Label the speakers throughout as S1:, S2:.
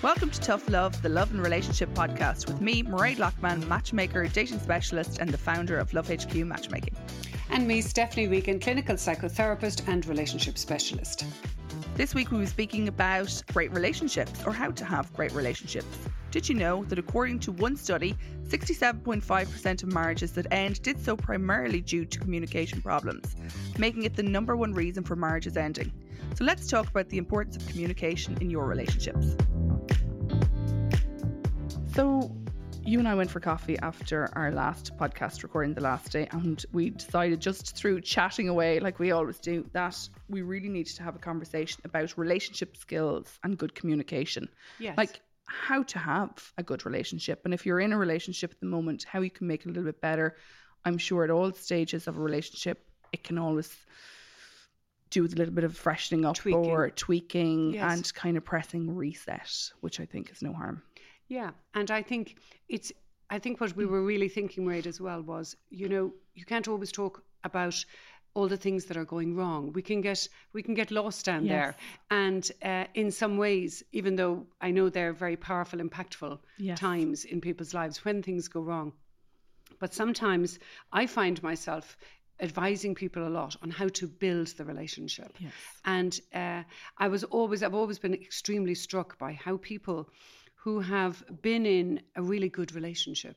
S1: Welcome to Tough Love, the love and relationship podcast with me, Mairead Loughman, matchmaker, dating specialist, and the founder of Love HQ Matchmaking.
S2: And me, Stephanie Wiegand, clinical psychotherapist and relationship specialist.
S1: This week we were speaking about great relationships or how to have great relationships. Did you know that according to one study, 67.5% of marriages that end did so primarily due to communication problems, making it the number one reason for marriages ending? So let's talk about the importance of communication in your relationships. So, you and I went for coffee after our last podcast recording the last day, and we decided just through chatting away, like we always do, that we really needed to have a conversation about relationship skills and good communication.
S2: Yes.
S1: Like how to have a good relationship. And if you're in a relationship at the moment, how you can make it a little bit better. I'm sure at all stages of a relationship, it can always do with a little bit of freshening up
S2: Tweaking.
S1: or tweaking
S2: Yes.
S1: and kind of pressing reset, which I think is no harm.
S2: Yeah, and I think it's. I think what we were really thinking, right, as well, was you know you can't always talk about all the things that are going wrong. We can get we can get lost down
S1: Yes.
S2: there, and uh, in some ways, even though I know they're very powerful, impactful
S1: Yes.
S2: times in people's lives when things go wrong, but sometimes I find myself advising people a lot on how to build the relationship.
S1: Yes.
S2: And uh, I was always, I've always been extremely struck by how people who have been in a really good relationship,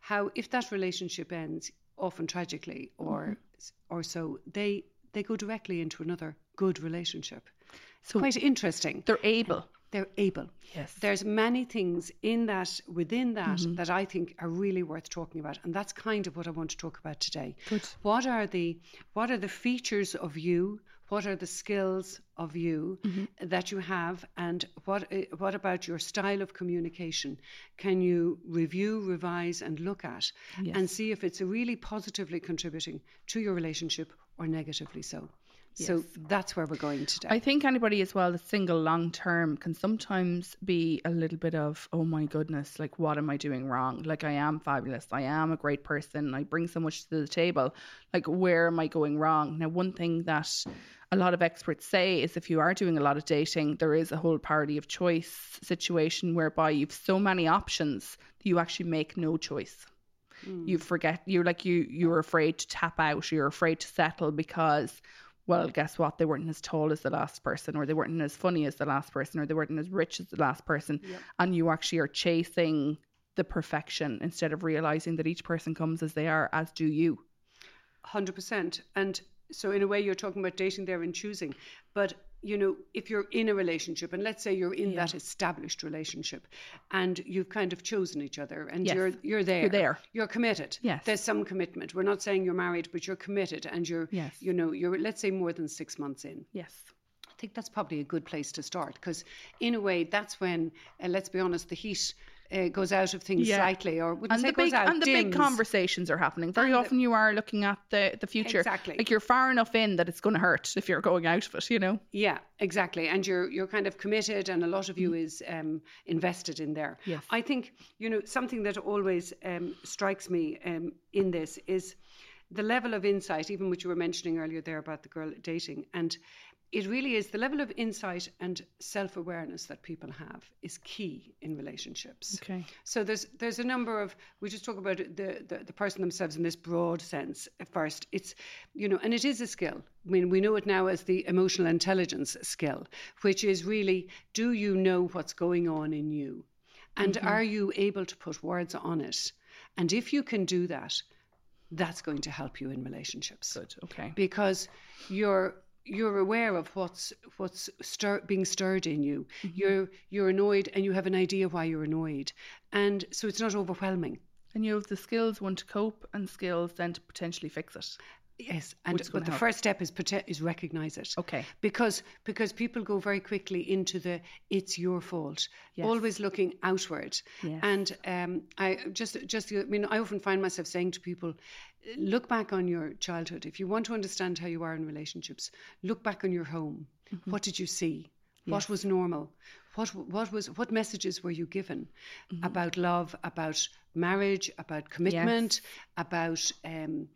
S2: how if that relationship ends, often tragically or or so, they they go directly into another good relationship.
S1: So-
S2: quite interesting.
S1: They're able.
S2: They're able.
S1: Yes.
S2: There's many things in that, within that,
S1: Mm-hmm.
S2: that I think are really worth talking about, and that's kind of what I want to talk about today.
S1: Good.
S2: What are the What are the features of you? What are the skills of you
S1: Mm-hmm.
S2: that you have, and what uh, What about your style of communication? Can you review, revise, and look at, and see if it's really positively contributing to your relationship or negatively so? So that's where we're going today.
S1: I think anybody as well that's single long term can sometimes be a little bit of, oh my goodness, like what am I doing wrong? Like I am fabulous. I am a great person. I bring so much to the table. Like where am I going wrong? Now, one thing that a lot of experts say is if you are doing a lot of dating, there is a whole paradox of choice situation whereby you've so many options that you actually make no choice mm. you forget you're like you you're afraid to tap out you're afraid to settle because well guess what they weren't as tall as the last person or they weren't as funny as the last person or they weren't as rich as the last person and you actually are chasing the perfection instead of realizing that each person comes as they are as do you
S2: Hundred percent. And so, in a way, you're talking about dating there and choosing. But you know, if you're in a relationship, and let's say you're in that established relationship, and you've kind of chosen each other, and
S1: Yes.
S2: you're you're there,
S1: You're there.
S2: you're committed.
S1: Yes.
S2: there's some commitment. We're not saying you're married, but you're committed, and you're,
S1: Yes.
S2: you know, you're let's say more than six months in.
S1: yes
S2: I think that's probably a good place to start because, in a way, that's when, uh, let's be honest, the heat uh, goes out of things
S1: Yeah.
S2: slightly, or
S1: and
S2: say
S1: the
S2: goes
S1: big
S2: out,
S1: and the big conversations are happening very
S2: And the-
S1: often you are looking at the the future
S2: Exactly.
S1: like you're far enough in that it's going to hurt if you're going out of it you know
S2: Yeah, exactly. And you're you're kind of committed, and a lot of you is um, invested in there.
S1: Mm-hmm. Yes.
S2: I think you know something that always um, strikes me um, in this is the level of insight, even what you were mentioning earlier there about the girl dating, and it really is the level of insight and self awareness that people have is key in relationships.
S1: Okay.
S2: So there's there's a number of we just talk about the, the the person themselves in this broad sense at first. It's you know, and it is a skill. I mean, we know it now as the emotional intelligence skill, which is really do you know what's going on in you, and mm-hmm. are you able to put words on it? And if you can do that, that's going to help you in relationships
S1: good okay
S2: because you're you're aware of what's what's stir, being stirred in you. Mm-hmm. You're you're annoyed and you have an idea why you're annoyed, and so it's not overwhelming.
S1: and you have the skills one to cope and skills then to potentially fix it
S2: Yes, and but the
S1: help.
S2: first step is prote- is recognize it.
S1: Okay.
S2: Because because people go very quickly into the it's your fault,
S1: Yes.
S2: always looking outward.
S1: Yes.
S2: And um, I just just I mean I often find myself saying to people, look back on your childhood. If you want to understand how you are in relationships, look back on your home.
S1: Mm-hmm.
S2: What did you see? What was normal? What what was what messages were you given
S1: Mm-hmm.
S2: about love, about marriage, about commitment, about um,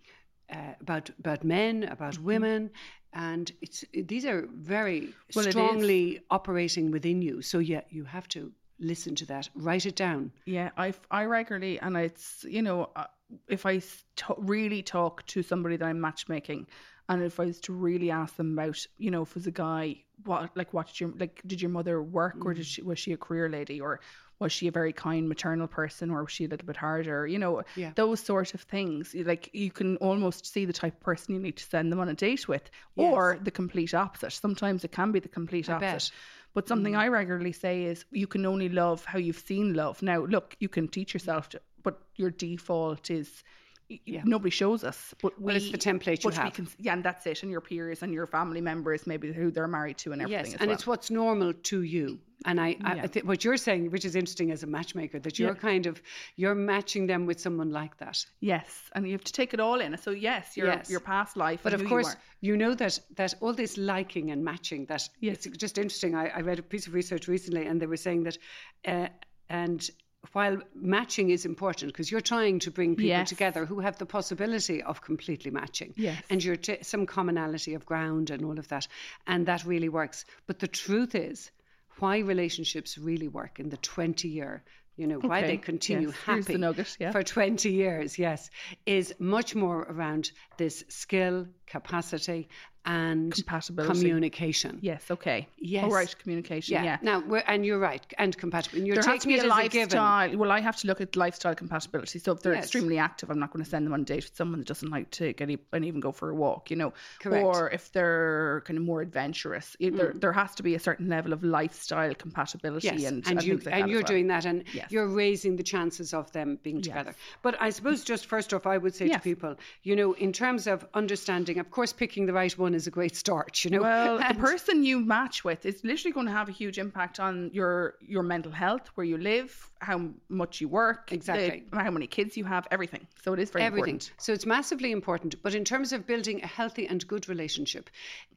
S2: uh, about about men, about women, and it's these are very
S1: Mm-hmm. Well,
S2: strongly operating within you. So yeah, you have to listen to that, write it down.
S1: Yeah, I, I regularly, and it's, you know, uh, if I to- really talk to somebody that I'm matchmaking, and if I was to really ask them about, you know, if it was a guy, what, like, what did your, like, did your mother work, or did she, was she a career lady, or was she a very kind maternal person, or was she a little bit harder, you know,
S2: Yeah.
S1: those sort of things. Like, you can almost see the type of person you need to send them on a date with,
S2: Yes.
S1: or the complete opposite. Sometimes it can be the complete
S2: I
S1: opposite.
S2: bet.
S1: But something mm. I regularly say is you can only love how you've seen love. Now, look, you can teach yourself to, but your default is
S2: Yeah.
S1: nobody shows us. But we,
S2: Well, it's the template you have.
S1: can, yeah, and that's it. And your peers and your family members, maybe who they're married to and everything
S2: Yes, and
S1: well.
S2: it's what's normal to you. And I, I,
S1: Yeah.
S2: I think what you're saying, which is interesting as a matchmaker, that you're
S1: Yeah.
S2: kind of you're matching them with someone like that.
S1: yes, and you have to take it all in. So yes, your
S2: Yes.
S1: your past life,
S2: But of
S1: who you
S2: course, you, know that that all this liking and matching that
S1: Yes.
S2: it's just interesting. I, I read a piece of research recently, and they were saying that, uh, and while matching is important because you're trying to bring people
S1: Yes.
S2: together who have the possibility of completely matching,
S1: Yes.
S2: and you're t- some commonality of ground and all of that, and that really works. But the truth is, why relationships really work in the 20 year. You know, why they continue
S1: yes, here's the
S2: happy
S1: nugget, yeah.
S2: for 20 years, yes, is much more around this skill, capacity, and
S1: Compatibility.
S2: communication.
S1: Yes, okay.
S2: Yes.
S1: All right, communication.
S2: Yeah.
S1: Yeah.
S2: Now, we're, and you're right, and compatibility. You're
S1: there has to be a
S2: as a
S1: lifestyle. Well, I have to look at lifestyle compatibility. So if they're
S2: Yes.
S1: extremely active, I'm not going to send them on a date with someone that doesn't like to get e- and even go for a walk. You know,
S2: Correct.
S1: or if they're kind of more adventurous, it- there mm. there has to be a certain level of lifestyle compatibility.
S2: Yes,
S1: and
S2: and, you
S1: like
S2: and you're
S1: well.
S2: doing that, and
S1: Yes.
S2: you're raising the chances of them being together. But I suppose just first off, I would say to people, you know, in terms of understanding, of course, picking the right one is a great start. You know,
S1: Well, the person you match with is literally going to have a huge impact on your your mental health, where you live, how much you work, the-
S2: Exactly.
S1: how many kids you have, everything. So it is very
S2: everything.
S1: important.
S2: So it's massively important. But in terms of building a healthy and good relationship,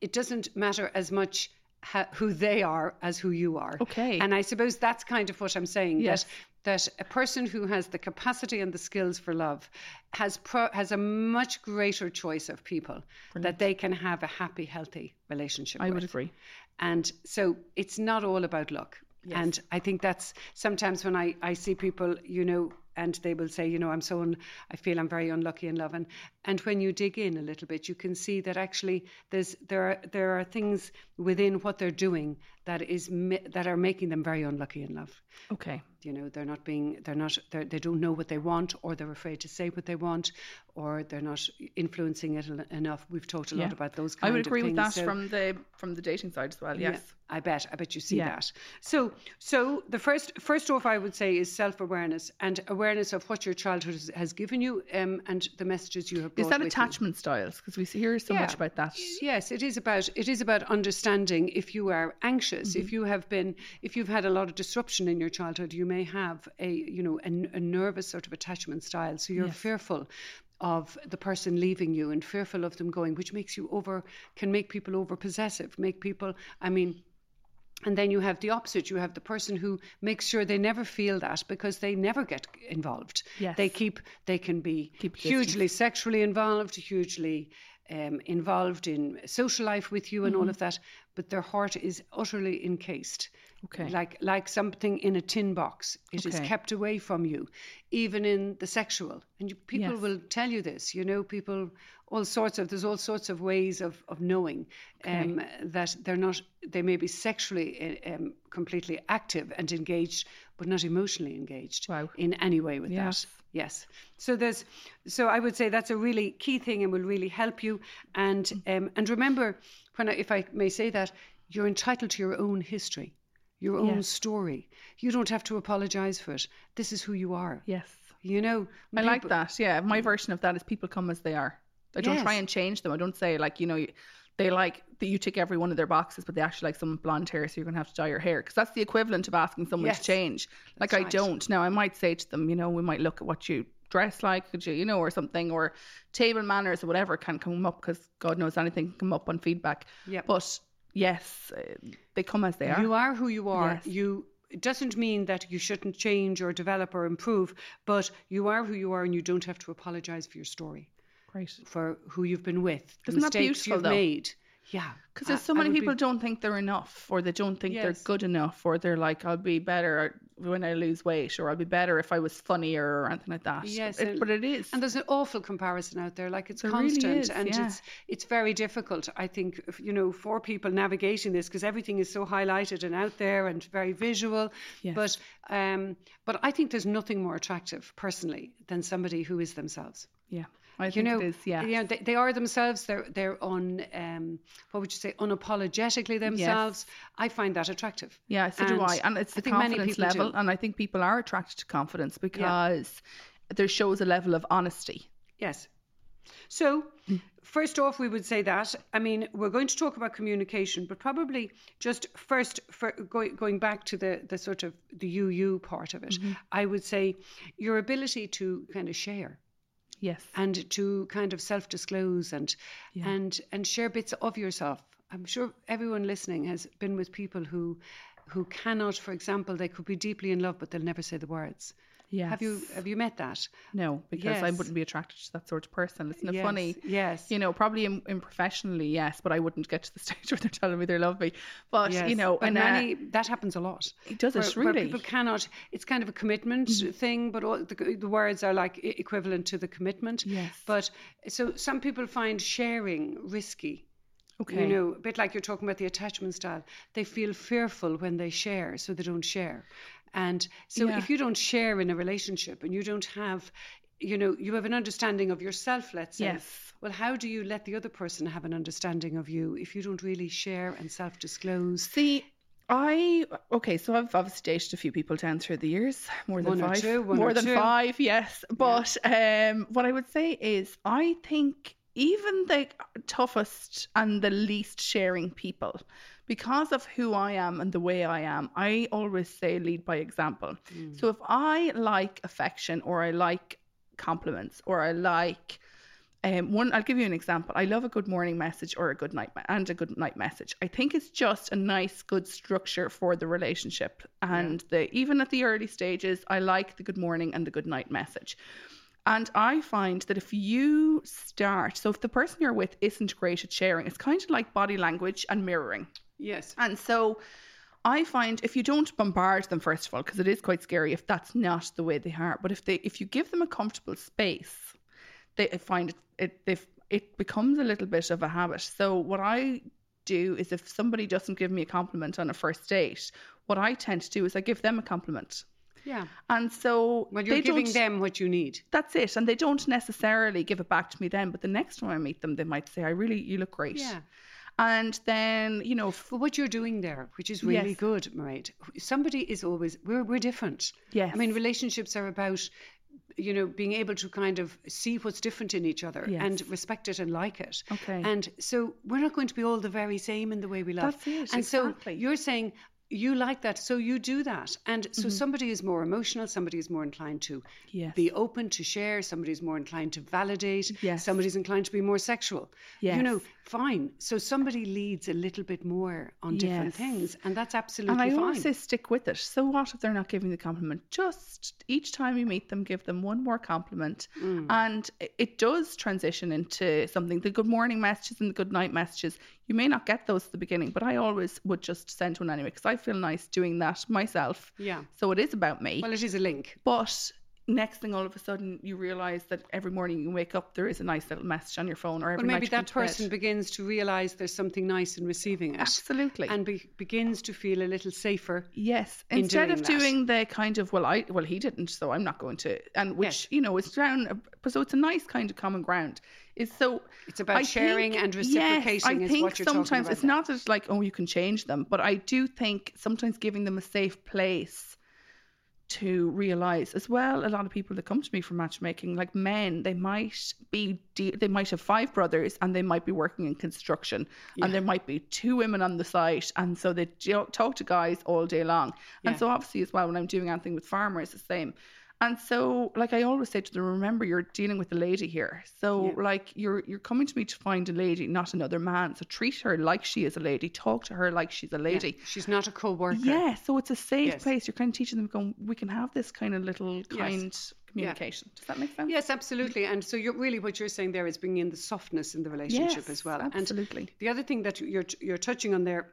S2: it doesn't matter as much ha- who they are as who you are.
S1: Okay.
S2: And I suppose that's kind of what I'm saying.
S1: Yes.
S2: That a person who has the capacity and the skills for love has pro- has a much greater choice of people that they can have a happy, healthy relationship
S1: I
S2: with.
S1: would agree.
S2: And so it's not all about luck. And I think that's sometimes when I, I see people, you know, and they will say, you know, I'm so, un- I feel I'm very unlucky in love. And, and when you dig in a little bit, you can see that actually there's, there are, there are things within what they're doing that is, that are making them very unlucky in love.
S1: Okay.
S2: You know, they're not being, they're not, they're, they don't know what they want, or they're afraid to say what they want, or they're not influencing it enough. We've talked a lot
S1: Yeah.
S2: about those
S1: kinds
S2: of
S1: things.
S2: I would
S1: agree with that
S2: So-
S1: from the from the dating side as well.
S2: yeah,
S1: Yes.
S2: I bet. I bet you see
S1: Yeah.
S2: that. So, so the first, first off, I would say is self-awareness and awareness of what your childhood has, has given you, um, and the messages you have.
S1: Is that
S2: with you.
S1: attachment styles? Because we hear so much about that.
S2: Yes, it is about it is about understanding if you are anxious,
S1: Mm-hmm.
S2: if you have been if you've had a lot of disruption in your childhood, you may have a you know a, a nervous sort of attachment style. So you're
S1: Yes.
S2: fearful of the person leaving you and fearful of them going, which makes you over can make people over possessive, make people I mean and then you have the opposite. You have the person who makes sure they never feel that because they never get involved.
S1: Yes.
S2: They keep, they can be
S1: Keep
S2: hugely sexually involved, hugely um, involved in social life with you and
S1: Mm-hmm.
S2: all of that, but their heart is utterly encased.
S1: Okay.
S2: Like like something in a tin box. It is
S1: Okay.
S2: kept away from you, even in the sexual. And you, people
S1: Yes.
S2: will tell you this. You know, people all sorts of there's all sorts of ways of of knowing um, that they're not. They may be sexually uh, um, completely active and engaged, but not emotionally engaged
S1: Wow.
S2: in any way with
S1: Yes.
S2: that. Yes. So there's so I would say that's a really key thing and will really help you. And um, and remember, when I, if I may say that, you're entitled to your own history, your own
S1: Yes.
S2: story. You don't have to apologize for it. This is who you are.
S1: Yes.
S2: You know.
S1: I like that. Yeah. My version of that is people come as they are. I don't try and change them. I don't say like, you know, they like that you tick every one of their boxes, but they actually like some blonde hair, so you're gonna have to dye your hair because that's the equivalent of asking someone
S2: Yes.
S1: to change. Like
S2: That's
S1: I
S2: right.
S1: don't. Now I might say to them, you know, we might look at what you dress like, could you, you know, or something, or table manners or whatever can come up because God knows anything can come up on feedback.
S2: Yep.
S1: But yes, they come as they are.
S2: You are who you are.
S1: Yes.
S2: You it doesn't mean that you shouldn't change or develop or improve, but you are who you are and you don't have to apologize for your story,
S1: Great.
S2: for who you've been with, the
S1: Isn't that
S2: mistakes
S1: beautiful,
S2: you've
S1: though?
S2: made. Yeah.
S1: Because there's so
S2: I
S1: many
S2: would be-
S1: people don't think they're enough, or they don't think they're good enough, or they're like, I'll be better when I lose weight, or I'll be better if I was funnier or anything like that.
S2: Yes,
S1: It-
S2: and-
S1: but it is.
S2: And there's an awful comparison out there. Like it's
S1: There really
S2: constant,
S1: is,
S2: and
S1: yeah.
S2: it's it's very difficult. I think you know for people navigating this because everything is so highlighted and out there and very visual.
S1: Yes.
S2: But um, but I think there's nothing more attractive personally than somebody who is themselves.
S1: yeah, I
S2: You
S1: think
S2: know,
S1: it is. Yeah,
S2: you know, they, they are themselves. They're they're on um, what would you say, unapologetically themselves. I find that attractive.
S1: Yeah, so do
S2: And
S1: I. And it's the confidence
S2: people do.
S1: level. And I think people are attracted to confidence because there shows a level of honesty.
S2: Yes. So, first off, we would say that. I mean, we're going to talk about communication, but probably just first, for going, going back to the, the sort of the UU part of it, I would say your ability to kind of share
S1: Yes.
S2: and to kind of self disclose and, and, and share bits of yourself. I'm sure everyone listening has been with people who, who cannot, for example, they could be deeply in love, but they'll never say the words.
S1: Yes.
S2: Have you have you met that?
S1: No, because I wouldn't be attracted to that sort of person. Isn't it
S2: Yes,
S1: funny?
S2: Yes.
S1: You know, probably in, in professionally, yes, but I wouldn't get to the stage where they're telling me they love me. But you know,
S2: but
S1: and uh,
S2: that happens a lot.
S1: it does
S2: Where,
S1: it
S2: where
S1: really.
S2: people cannot. It's kind of a commitment thing, but all the, the words are like equivalent to the commitment.
S1: Yes.
S2: But so some people find sharing risky.
S1: Okay.
S2: You know, a bit like you're talking about the attachment style. They feel fearful when they share, so they don't share. And so
S1: Yeah.
S2: if you don't share in a relationship and you don't have, you know, you have an understanding of yourself, let's say.
S1: Yes.
S2: Well, how do you let the other person have an understanding of you if you don't really share and self disclose?
S1: See, I okay, so I've obviously dated a few people down through the years, more than
S2: One or
S1: five,
S2: two, one
S1: more
S2: or
S1: than
S2: two.
S1: five, yes. But um, what I would say is, I think even the toughest and the least sharing people, because of who I am and the way I am, I always say lead by example. So if I like affection or I like compliments or I like um, one, I'll give you an example. I love a good morning message or a good night me- and a good night message. I think it's just a nice, good structure for the relationship. And the even at the early stages, I like the good morning and the good night message. And I find that if you start, so if the person you're with isn't great at sharing, it's kind of like body language and mirroring.
S2: Yes.
S1: And so I find if you don't bombard them first of all, because it is quite scary if that's not the way they are. But if they if you give them a comfortable space, they find it it they it becomes a little bit of a habit. So what I do is if somebody doesn't give me a compliment on a first date, what I tend to do is I give them a compliment.
S2: Yeah.
S1: And so
S2: Well, you're
S1: they
S2: giving them what you need.
S1: that's it. And they don't necessarily give it back to me then, but the next time I meet them, they might say, I really, you look great.
S2: Yeah.
S1: And then, you know, f-
S2: But what you're doing there, which is really
S1: Yes.
S2: good, Mairead, somebody is always, we're, we're different.
S1: yes.
S2: I mean, relationships are about, you know, being able to kind of see what's different in each other
S1: Yes.
S2: and respect it and like it.
S1: Okay.
S2: And so we're not going to be all the very same in the way we love.
S1: That's it,
S2: And so you're saying you like that, so you do that. And so
S1: Mm-hmm.
S2: somebody is more emotional, somebody is more inclined to
S1: Yes.
S2: be open to share, somebody's more inclined to validate,
S1: Yes.
S2: somebody's inclined to be more sexual. You know, fine. So somebody leads a little bit more on different
S1: Yes.
S2: things, and that's absolutely
S1: And I
S2: fine.
S1: always say stick with it. So what if they're not giving the compliment? Just each time you meet them, give them one more compliment.
S2: Mm.
S1: And it does transition into something. The good morning messages and the good night messages, you may not get those at the beginning, but I always would just send one anyway because I feel nice doing that myself.
S2: yeah.
S1: So it is about me.
S2: Well, it is a link.
S1: but next thing all of a sudden you realize that every morning you wake up there is a nice little message on your phone or every
S2: Well, maybe that
S1: to bed.
S2: person begins to realize there's something nice in receiving it.
S1: absolutely
S2: And be- begins to feel a little safer.
S1: Yes,
S2: in
S1: instead
S2: doing
S1: of
S2: that.
S1: doing the kind of well, I well he didn't, so I'm not going to, and which
S2: Yes.
S1: you know it's down, so it's a nice kind of common ground. Is so
S2: It's about
S1: I
S2: sharing
S1: think-
S2: and
S1: yes,
S2: reciprocating
S1: I
S2: is
S1: think
S2: what you're talking
S1: sometimes it's
S2: there.
S1: not that like oh you can change them, but I do think sometimes giving them a safe place to realize as well. A lot of people that come to me for matchmaking, like men, they might be de- they might have five brothers and they might be working in construction, and there might be two women on the site, and so they talk to guys all day long. And so obviously as well, when I'm doing anything with farmers, the same. And so, like I always say to them, remember you're dealing with a lady here. So,
S2: Yeah.
S1: like you're you're coming to me to find a lady, not another man. So treat her like she is a lady. Talk to her like she's a
S2: Yeah.
S1: lady.
S2: She's not a co-worker.
S1: Yeah, so it's a safe
S2: Yes.
S1: place. You're kind of teaching them, going, we can have this kind of little kind communication. Does that make sense?
S2: Yes, absolutely. And so you're really what you're saying there is bringing in the softness in the relationship
S1: Yes,
S2: as well.
S1: absolutely.
S2: And the other thing that you're you're touching on there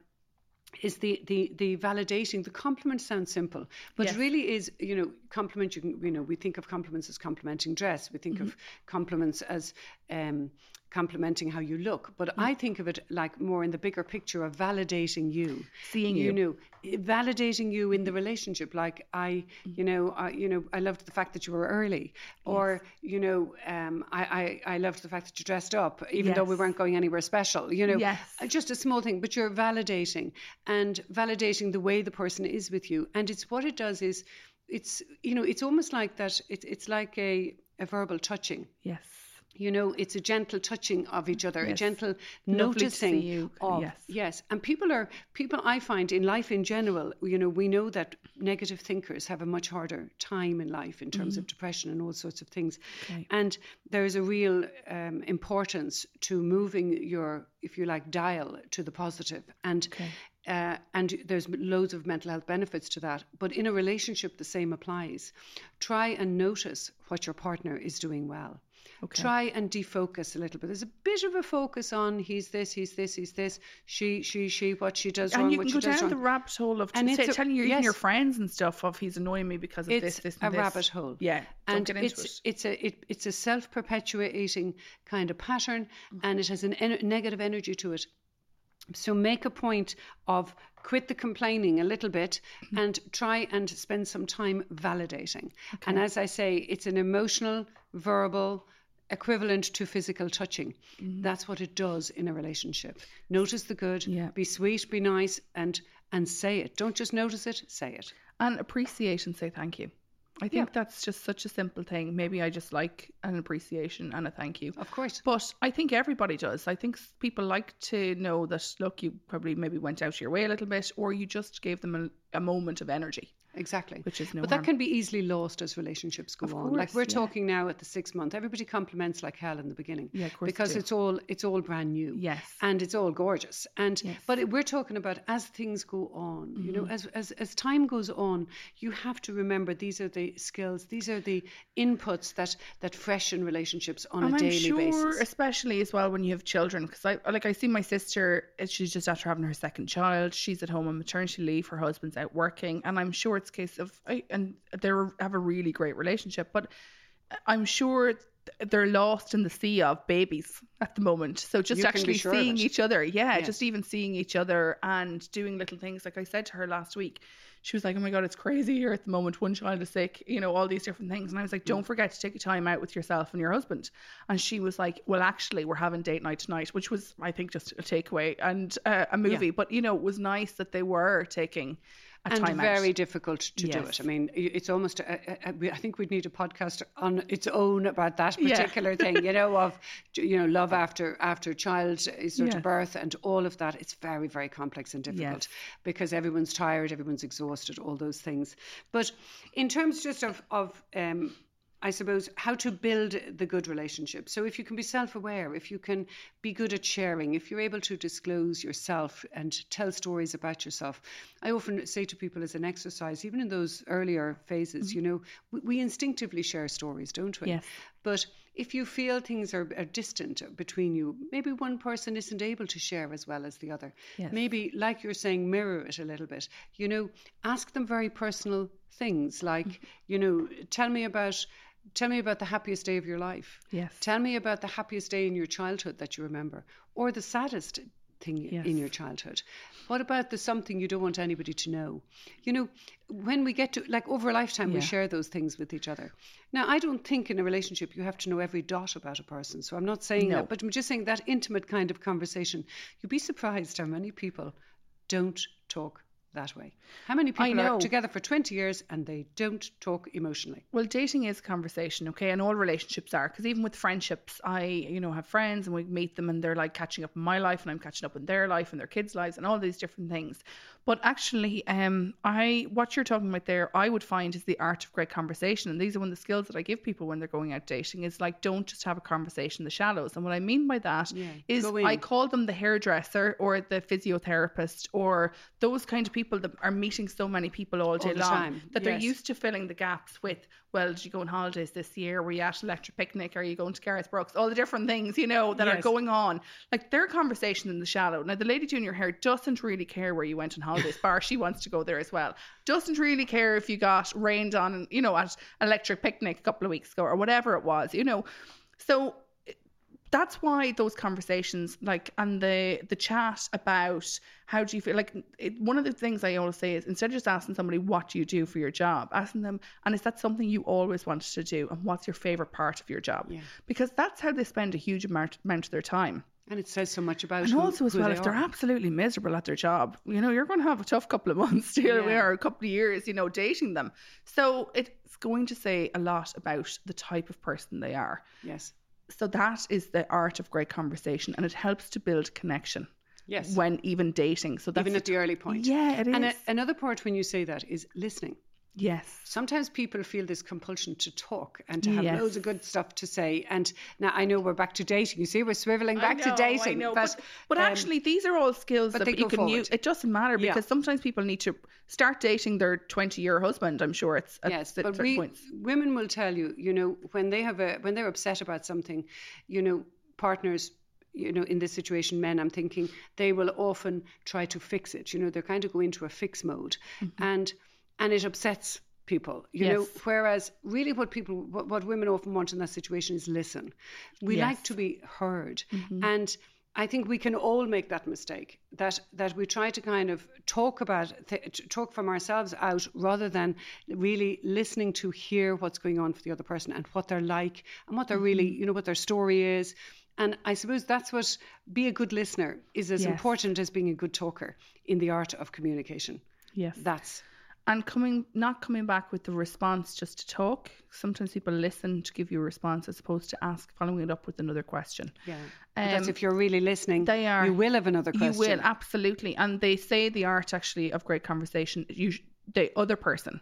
S2: is the the the validating the compliment sounds simple but
S1: Yes.
S2: really is you know compliment you can you know we think of compliments as complimenting dress we think of
S1: Mm-hmm.
S2: compliments as um complimenting how you look but i think of it like more in the bigger picture of validating you.
S1: Seeing
S2: you
S1: you.
S2: know validating you in the relationship like i you know I, you know i loved the fact that you were early. Or you know um I, I i loved the fact that you dressed up even though we weren't going anywhere special you know?
S1: Yes.
S2: uh, just a small thing but you're validating and validating the way the person is with you. And it's what it does is it's you know it's almost like that it's it's like a a verbal touching.
S1: Yes.
S2: You know it's a gentle touching of each other a gentle
S1: Lovely
S2: noticing of
S1: Yes.
S2: yes and people are people i find in life in general you know we know that negative thinkers have a much harder time in life in terms of depression and all sorts of things
S1: Mm-hmm. Okay.
S2: and there's a real um, importance to moving your if you like dial to the positive and
S1: Okay.
S2: uh, and there's loads of mental health benefits to that. But in a relationship, the same applies. Try and notice what your partner is doing well.
S1: Okay.
S2: Try and defocus a little bit. There's a bit of a focus on he's this, he's this, he's this, she, she, she, what she does wrong,
S1: And you
S2: what
S1: can
S2: she
S1: go
S2: does
S1: down
S2: wrong.
S1: the rabbit hole of
S2: And
S1: t-
S2: it's a-
S1: telling your, even your friends and stuff of he's annoying me because of
S2: it's
S1: this, this,
S2: a
S1: and this.
S2: rabbit hole.
S1: Yeah, don't
S2: and
S1: get into
S2: it's
S1: it.
S2: it's a it, it's a self-perpetuating kind of pattern,
S1: Mm.
S2: and it has a en- negative energy to it. So make a point of quit the complaining a little bit
S1: Mm-hmm.
S2: and try and spend some time validating. And as I say, it's an emotional, verbal equivalent to physical touching.
S1: Mm-hmm.
S2: That's what it does in a relationship. Notice the good,
S1: Yeah.
S2: be sweet, be nice and and say it. Don't just notice it, say it.
S1: and appreciate and say thank you. I think that's just such a simple thing. Maybe I just like an appreciation and a thank you.
S2: Of course.
S1: But I think everybody does. I think people like to know that, look, you probably maybe went out of your way a little bit or you just gave them a, a moment of energy,
S2: Exactly.
S1: which is no
S2: but
S1: harm.
S2: that can be easily lost as relationships go
S1: Of
S2: on. like we're
S1: yeah.
S2: talking now at the six month, everybody compliments like hell in the beginning.
S1: Yeah, of course
S2: Because it's all it's all brand new.
S1: Yes.
S2: And it's all gorgeous. And
S1: Yes. Mm-hmm.
S2: but it- we're talking about as things go on, you know, as, as as time goes on, you have to remember these are the skills, these are the inputs that that freshen relationships on
S1: and
S2: a
S1: I'm
S2: daily
S1: sure,
S2: basis.
S1: especially as well when you have children, because I like I see my sister. uh, She's just after having her second child. She's at home on maternity leave. Her husband's out working, and I'm sure case of I, and they have a really great relationship, but I'm sure they're lost in the sea of babies at the moment. So just
S2: You
S1: actually
S2: sure
S1: seeing each other, yeah, just even seeing each other and doing little things. Like I said to her last week, she was like, "Oh my god, it's crazy here at the moment. One child is sick, you know, all these different things." And I was like,
S2: Mm.
S1: "Don't forget to take a time out with yourself and your husband." And she was like, "Well, actually, we're having date night tonight," which was, I think, just a takeaway and uh, a movie. But you know, it was nice that they were taking
S2: and
S1: time
S2: very difficult to do it. I mean, it's almost. A, a, a, I think we'd need a podcast on its own about that
S1: Yeah.
S2: particular thing. You know, of you know, love after after child uh, sort
S1: Yes.
S2: of birth and all of that. It's very very complex and difficult
S1: Yes.
S2: because everyone's tired, everyone's exhausted, all those things. But in terms just of of um, I suppose, how to build the good relationship. So, if you can be self aware, if you can be good at sharing, if you're able to disclose yourself and tell stories about yourself, I often say to people as an exercise, even in those earlier phases, mm-hmm. you know, we, we instinctively share stories, don't we?
S1: Yes.
S2: But if you feel things are, are distant between you, maybe one person isn't able to share as well as the other.
S1: Yes.
S2: Maybe, like you're saying, mirror it a little bit. You know, ask them very personal things like, mm-hmm. you know, tell me about. Tell me about the happiest day of your life.
S1: Yes.
S2: Tell me about the happiest day in your childhood that you remember, or the saddest thing
S1: Yes.
S2: in your childhood. What about the something you don't want anybody to know? You know, when we get to like over a lifetime, we share those things with each other. Now, I don't think in a relationship you have to know every dot about a person. So I'm not saying
S1: No.
S2: that, but I'm just saying that intimate kind of conversation. You'd be surprised how many people don't talk that way. How many people are together for 20 years and they don't talk emotionally?
S1: Well, dating is conversation, okay, and all relationships are. Because even with friendships, I, you know, have friends and we meet them, and they're like catching up in my life, and I'm catching up in their life and their kids' lives, and all these different things. But actually, um, I what you're talking about there, I would find is the art of great conversation, and these are one of the skills that I give people when they're going out dating. Is like don't just have a conversation in the shallows, and what I mean by that is
S2: go
S1: I call them the hairdresser or the physiotherapist or those kind of people people that are meeting so many people all day
S2: the
S1: long
S2: time,
S1: that they're used to filling the gaps with, well, did you go on holidays this year? Were you at Electric Picnic? Are you going to Garth Brooks? All the different things, you know, that are going on. Like their conversation in the shallow. Now, the lady doing your hair doesn't really care where you went on holidays, bar she wants to go there as well. Doesn't really care if you got rained on, you know, at Electric Picnic a couple of weeks ago or whatever it was, you know. So that's why those conversations like and the the chat about how do you feel like it, one of the things i always say is instead of just asking somebody what do you do for your job? asking them and is that something you always wanted to do? And what's your favorite part of your job?
S2: Yeah.
S1: because that's how they spend a huge amount, amount of their time.
S2: And it says so much about
S1: and
S2: who,
S1: also as well
S2: they
S1: if they're
S2: are.
S1: absolutely miserable at their job you know you're going to have a tough couple of months still we are a couple of years you know dating them. So it's going to say a lot about the type of person they are.
S2: Yes.
S1: So that is the art of great conversation and it helps to build connection
S2: Yes.
S1: when even dating so that's
S2: Even at the early point.
S1: yeah it is
S2: And a, another part when you say that is listening.
S1: Yes
S2: Sometimes people feel this compulsion to talk and to have
S1: Yes.
S2: loads of good stuff to say. And now I know we're back to dating. You see, we're swiveling back
S1: I
S2: to dating.
S1: Know.
S2: But,
S1: but, but
S2: um,
S1: actually these are all skills that
S2: they
S1: you can use it doesn't matter
S2: Yeah.
S1: because sometimes people need to start dating their 20 year husband i'm sure it's at
S2: yes, but we
S1: points
S2: women will tell you, you know, when they have a when they're upset about something, you know, partners. You know, in this situation, men, I'm thinking they will often try to fix it. You know, they're kind of go into a fix mode, and and it upsets people. You know,
S1: Mm-hmm.
S2: Whereas really what people, what, what women often want in that situation is listen. We like to be heard,
S1: Mm-hmm.
S2: and I think we can all make that mistake that that we try to kind of talk about th- talk from ourselves out rather than really listening to hear what's going on for the other person and what they're like and what they're really
S1: Mm-hmm.
S2: you know what their story is. And I suppose that's what be a good listener is as
S1: Yes.
S2: important as being a good talker in the art of communication.
S1: yes
S2: That's
S1: and coming not coming back with the response just to talk sometimes people listen to give you a response as opposed to ask following it up with another question
S2: yeah.
S1: Um,
S2: if you're really listening.
S1: they are-
S2: You will have another question.
S1: You will absolutely, and they say the art actually of great conversation. You, the other person,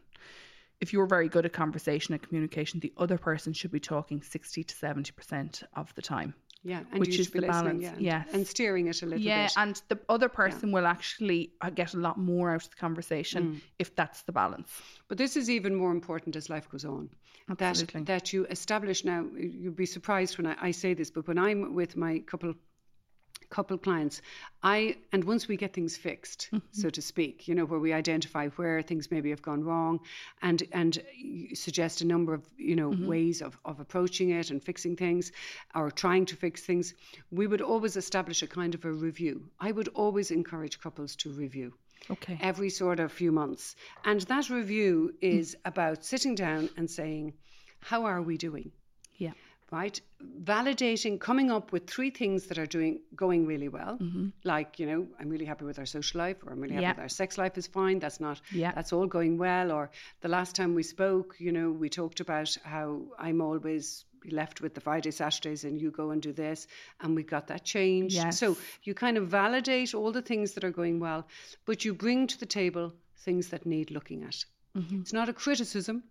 S1: if you're very good at conversation and communication, the other person should be talking sixty to seventy percent of the time.
S2: Yeah, and
S1: which is the balance,
S2: Yeah, and,
S1: yes.
S2: and steering it a little
S1: yeah,
S2: bit.
S1: and the other person will actually uh, get a lot more out of the
S2: Mm.
S1: conversation if that's the balance.
S2: But this is even more important as life goes on.
S1: Absolutely.
S2: That that you establish now. You'd be surprised when I, I say this, but when I'm with my couple couple clients, I and once we get things fixed, mm-hmm. so to speak, you know, where we identify where things maybe have gone wrong, and and suggest a number of you know mm-hmm. ways of of approaching it and fixing things, or trying to fix things, we would always establish a kind of a review. I would always encourage couples to review
S1: Okay.
S2: every sort of few months. And that review mm. is about sitting down and saying, How are we doing? Right? Validating, coming up with three things that are doing going really well. Mm-hmm. Like, you know, I'm really happy with our social life, or I'm really happy
S1: Yeah.
S2: with our sex life is fine. That's not
S1: Yeah.
S2: that's all going well. Or the last time we spoke, you know, we talked about how I'm always left with the Friday, Saturdays, and you go and do this, and we got that changed.
S1: Yes.
S2: So you kind of validate all the things that are going well, but you bring to the table things that need looking at. Mm-hmm. It's not a criticism,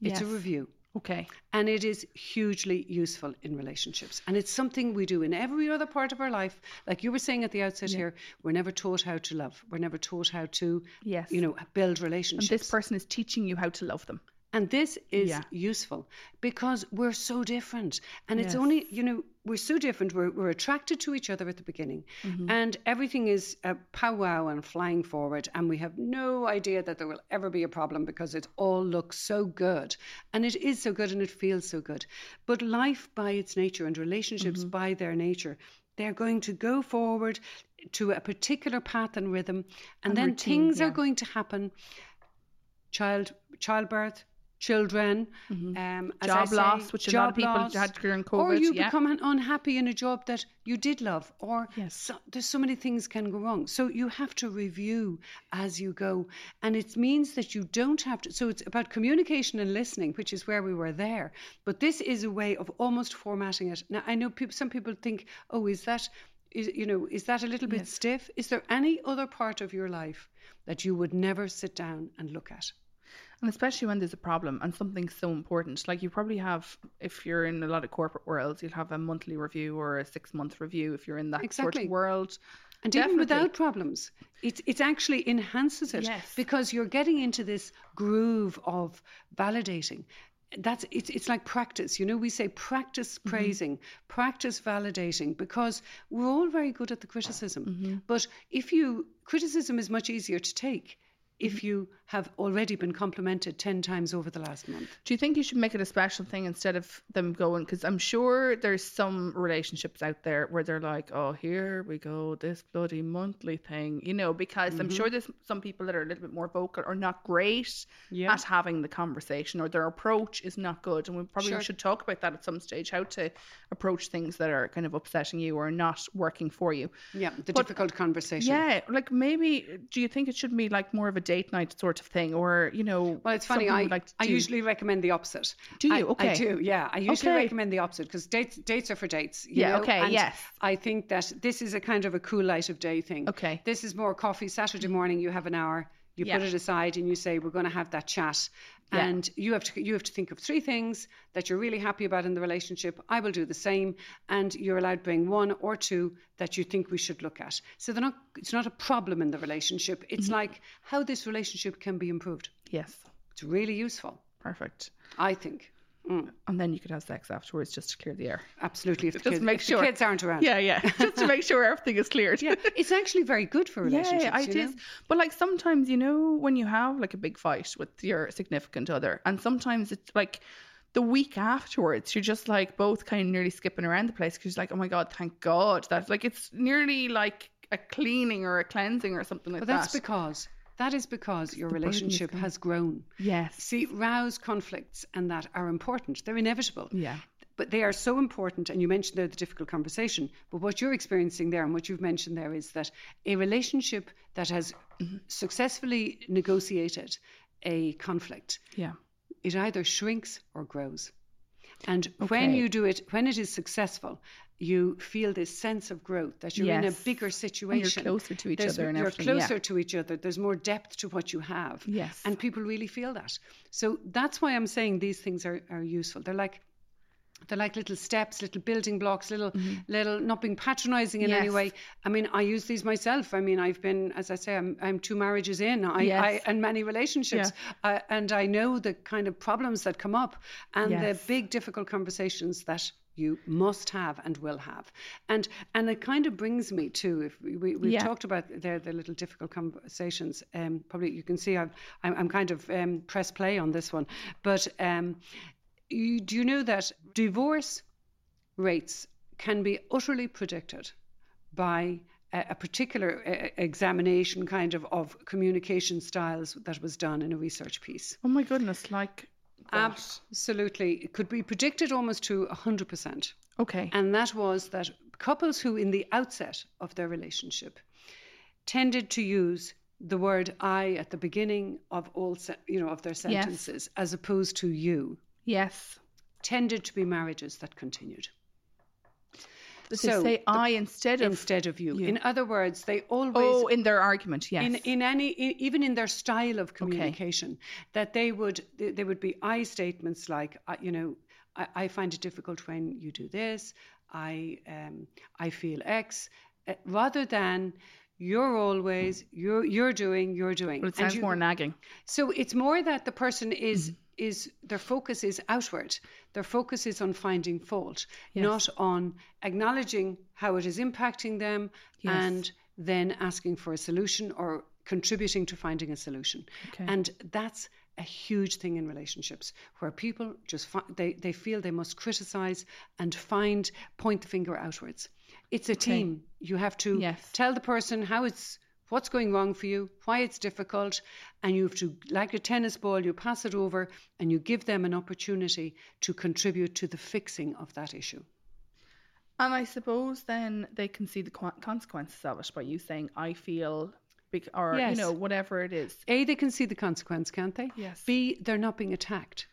S2: it's a review.
S1: Okay.
S2: And it is hugely useful in relationships. And it's something we do in every other part of our life. Like you were saying at the outset here, we're never taught how to love. We're never taught how to,
S1: Yes.
S2: you know, build
S1: And
S2: relationships.
S1: this person is teaching you how to love them.
S2: And this is
S1: Yeah.
S2: useful because we're so different. And it's only, you know, we're so different. We're, we're attracted to each other at the beginning.
S1: Mm-hmm.
S2: And everything is a powwow and flying forward. And we have no idea that there will ever be a problem because it all looks so good. And it is so good and it feels so good. But life by its nature and relationships
S1: Mm-hmm.
S2: by their nature, they're going to go forward to a particular path and rhythm. And,
S1: And
S2: then
S1: routine,
S2: things are going to happen child childbirth children um as I
S1: Job
S2: say,
S1: loss, which a lot of people
S2: loss,
S1: had during COVID, or
S2: you
S1: yeah.
S2: become unhappy in a job that you did love or
S1: Yes.
S2: so, there's so many things can go wrong. So you have to review as you go. And it means that you don't have to so it's about communication and listening which is where we were there. But this is a way of almost formatting it. Now i know people some people think oh is that is you know is that a little bit stiff? Is there any other part of your life that you would never sit down and look at
S1: And especially when there's a problem and something so important. Like you probably have, if you're in a lot of corporate worlds, you'll have a monthly review or a six month review if you're in that sort
S2: Exactly.
S1: of world.
S2: And even without problems, it, it actually enhances it
S1: Yes.
S2: because you're getting into this groove of validating. That's it's it's like practice. You know, we say practice
S1: Mm-hmm.
S2: praising, practice validating, because we're all very good at the criticism.
S1: Mm-hmm.
S2: But if you criticism is much easier to take
S1: Mm-hmm.
S2: If you have already been complimented ten times over the last month.
S1: Do you think you should make it a special thing instead of them going? Because I'm sure there's some relationships out there where they're like, oh, here we go, this bloody monthly thing, you know, because I'm
S2: Mm-hmm.
S1: sure there's some people that are a little bit more vocal or not great
S2: Yeah.
S1: at having the conversation or their approach is not good. And we probably
S2: Sure.
S1: should talk about that at some stage, how to approach things that are kind of upsetting you or not working for you.
S2: Yeah, the
S1: But-
S2: difficult conversation.
S1: Yeah, like maybe do you think it should be like more of a date night sort of thing or, you know,
S2: Well, it's funny. I,
S1: like
S2: I usually recommend the opposite.
S1: Do
S2: I-
S1: you? Okay.
S2: I do. Yeah, I usually
S1: Okay.
S2: recommend the opposite because dates dates are for dates. you
S1: Yeah,
S2: know,
S1: okay,
S2: and
S1: yes.
S2: I think that this is a kind of a cool light of day thing.
S1: Okay.
S2: This is more coffee. Saturday morning, you have an hour. You
S1: Yeah.
S2: put it aside and you say we're going to have that chat.
S1: Yeah.
S2: And you have to you have to think of three things that you're really happy about in the relationship. I will do the same, and you're allowed to bring one or two that you think we should look at. So they're not. It's not a problem in the relationship. It's
S1: Mm-hmm.
S2: like how this relationship can be improved.
S1: Yes,
S2: It's really useful.
S1: perfect.
S2: I think. Mm,
S1: And then you could have sex afterwards just to clear the air.
S2: absolutely. If,
S1: Just
S2: kids,
S1: make
S2: if
S1: sure.
S2: the kids aren't around.
S1: Yeah, yeah. Just to make sure everything is cleared.
S2: Yeah. It's actually very good for relationships.
S1: Yeah, I
S2: you
S1: did.
S2: know?
S1: But like sometimes, you know, when you have like a big fight with your significant other, and sometimes it's like the week afterwards, you're just like both kind of nearly skipping around the place because you're like, oh my God, thank God. That's like it's nearly like a cleaning or a cleansing or something like that.
S2: But that's
S1: that.
S2: because that is because your
S1: the burden is
S2: relationship has grown.
S1: yes.
S2: See, rouse conflicts and that are important. They're inevitable.
S1: Yeah.
S2: But they are so important, and you mentioned there the difficult conversation. But what you're experiencing there and what you've mentioned there is that a relationship that has successfully negotiated a conflict,
S1: Yeah.
S2: it either shrinks or grows. And when you do it, when it is successful, you feel this sense of growth that you're in a
S1: Yes.
S2: bigger
S1: And
S2: situation.
S1: you're closer to each
S2: There's-
S1: other and
S2: you're
S1: everything. yeah.
S2: closer to each other. There's more depth to what you have.
S1: Yes.
S2: And people really feel that. So that's why I'm saying these things are, are useful. They're like they're like little steps, little building blocks, little little not being patronizing in any
S1: Mm-hmm.
S2: Way. I mean, I use these myself. I mean, I've been, as I say, I'm I'm two marriages in, I,
S1: Yes.
S2: I and many relationships, uh, and I know the kind of problems that come up and
S1: Yes.
S2: the big difficult conversations that you must have and will have. And and it kind of brings me to if we, we we've
S1: Yeah.
S2: talked about there the little difficult conversations um probably you can see i'm i'm, I'm kind of um press play on this one. But um you, do you know that divorce rates can be utterly predicted by a, a particular uh, examination kind of of communication styles that was done in a research piece?
S1: Oh my goodness, like
S2: absolutely. It could be predicted almost to 100%
S1: Okay.
S2: and that was that couples who, in the outset of their relationship, tended to use the word "I" at the beginning of all, se- you know, of their sentences, as opposed to "you,"
S1: Yes.
S2: tended to be marriages that continued
S1: They
S2: So,
S1: say
S2: the-
S1: I instead of
S2: instead of "you."
S1: you.
S2: In other words, they always
S1: Oh, in their argument, yes.
S2: in in any in, even in their style of communication that they would they, they would be I statements like uh, you know I, I find it difficult when you do this I um I feel X uh, rather than you're always you're you're doing you're doing
S1: but it
S2: And
S1: sounds
S2: you-
S1: more nagging.
S2: so it's more that the person is
S1: Mm-hmm.
S2: Is their focus is outward. Their focus is on finding fault, not on acknowledging how it is impacting them
S1: Yes.
S2: and then asking for a solution or contributing to finding a solution.
S1: Okay.
S2: And that's a huge thing in relationships where people just fi- they they feel they must criticize and find point the finger outwards. It's a team. You have to
S1: Yes.
S2: tell the person how it's what's going wrong for you, why it's difficult, and you have to, like a tennis ball, you pass it over and you give them an opportunity to contribute to the fixing of that issue.
S1: And I suppose then they can see the consequences of it by you saying I feel or
S2: Yes.
S1: you know whatever it is.
S2: A, they can see the consequence, can't they?
S1: Yes.
S2: B, they're not being attacked.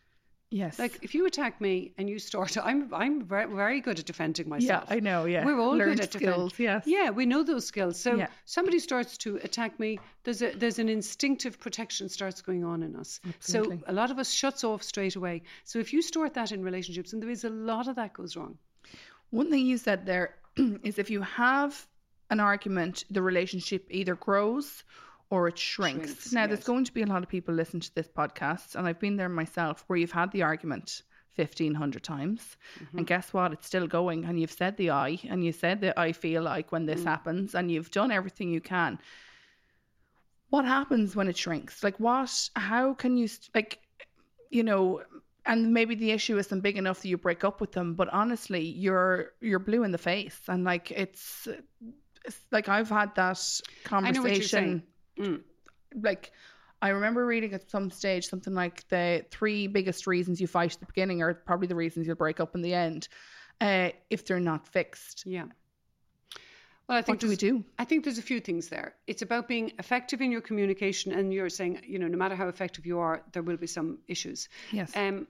S1: Yes.
S2: Like if you attack me and you start, I'm I'm very, very good at defending myself. yeah.
S1: I know. Yeah.
S2: We're all
S1: Learned
S2: good at defend-
S1: skills. Yes.
S2: Yeah, we know those skills. So
S1: Yeah.
S2: somebody starts to attack me, there's a there's an instinctive protection starts going on in us.
S1: Absolutely.
S2: So a lot of us shuts off straight away. So if you start that in relationships, and there is a lot of that goes wrong.
S1: One thing you said there is if you have an argument, the relationship either grows or it shrinks.
S2: Shrinks,
S1: now,
S2: yes.
S1: there's going to be a lot of people listening to this podcast, and I've been there myself, where you've had the argument 1500 times
S2: Mm-hmm.
S1: and guess what it's still going and you've said the i and you said that i feel like when
S2: Mm.
S1: this happens and you've done everything you can what happens when it shrinks like what how can you st- like you know and maybe the issue isn't big enough that you break up with them but honestly you're you're blue in the face and like it's, it's like i've had that
S2: know what you're
S1: conversation.
S2: Mm.
S1: like I remember reading at some stage something like the three biggest reasons you fight at the beginning are probably the reasons you'll break up in the end, uh, if they're not fixed.
S2: Yeah. Well, I think
S1: What do we do?
S2: I think there's a few things there. It's about being effective in your communication, and you're saying, you know, no matter how effective you are, there will be some issues.
S1: Yes.
S2: Um,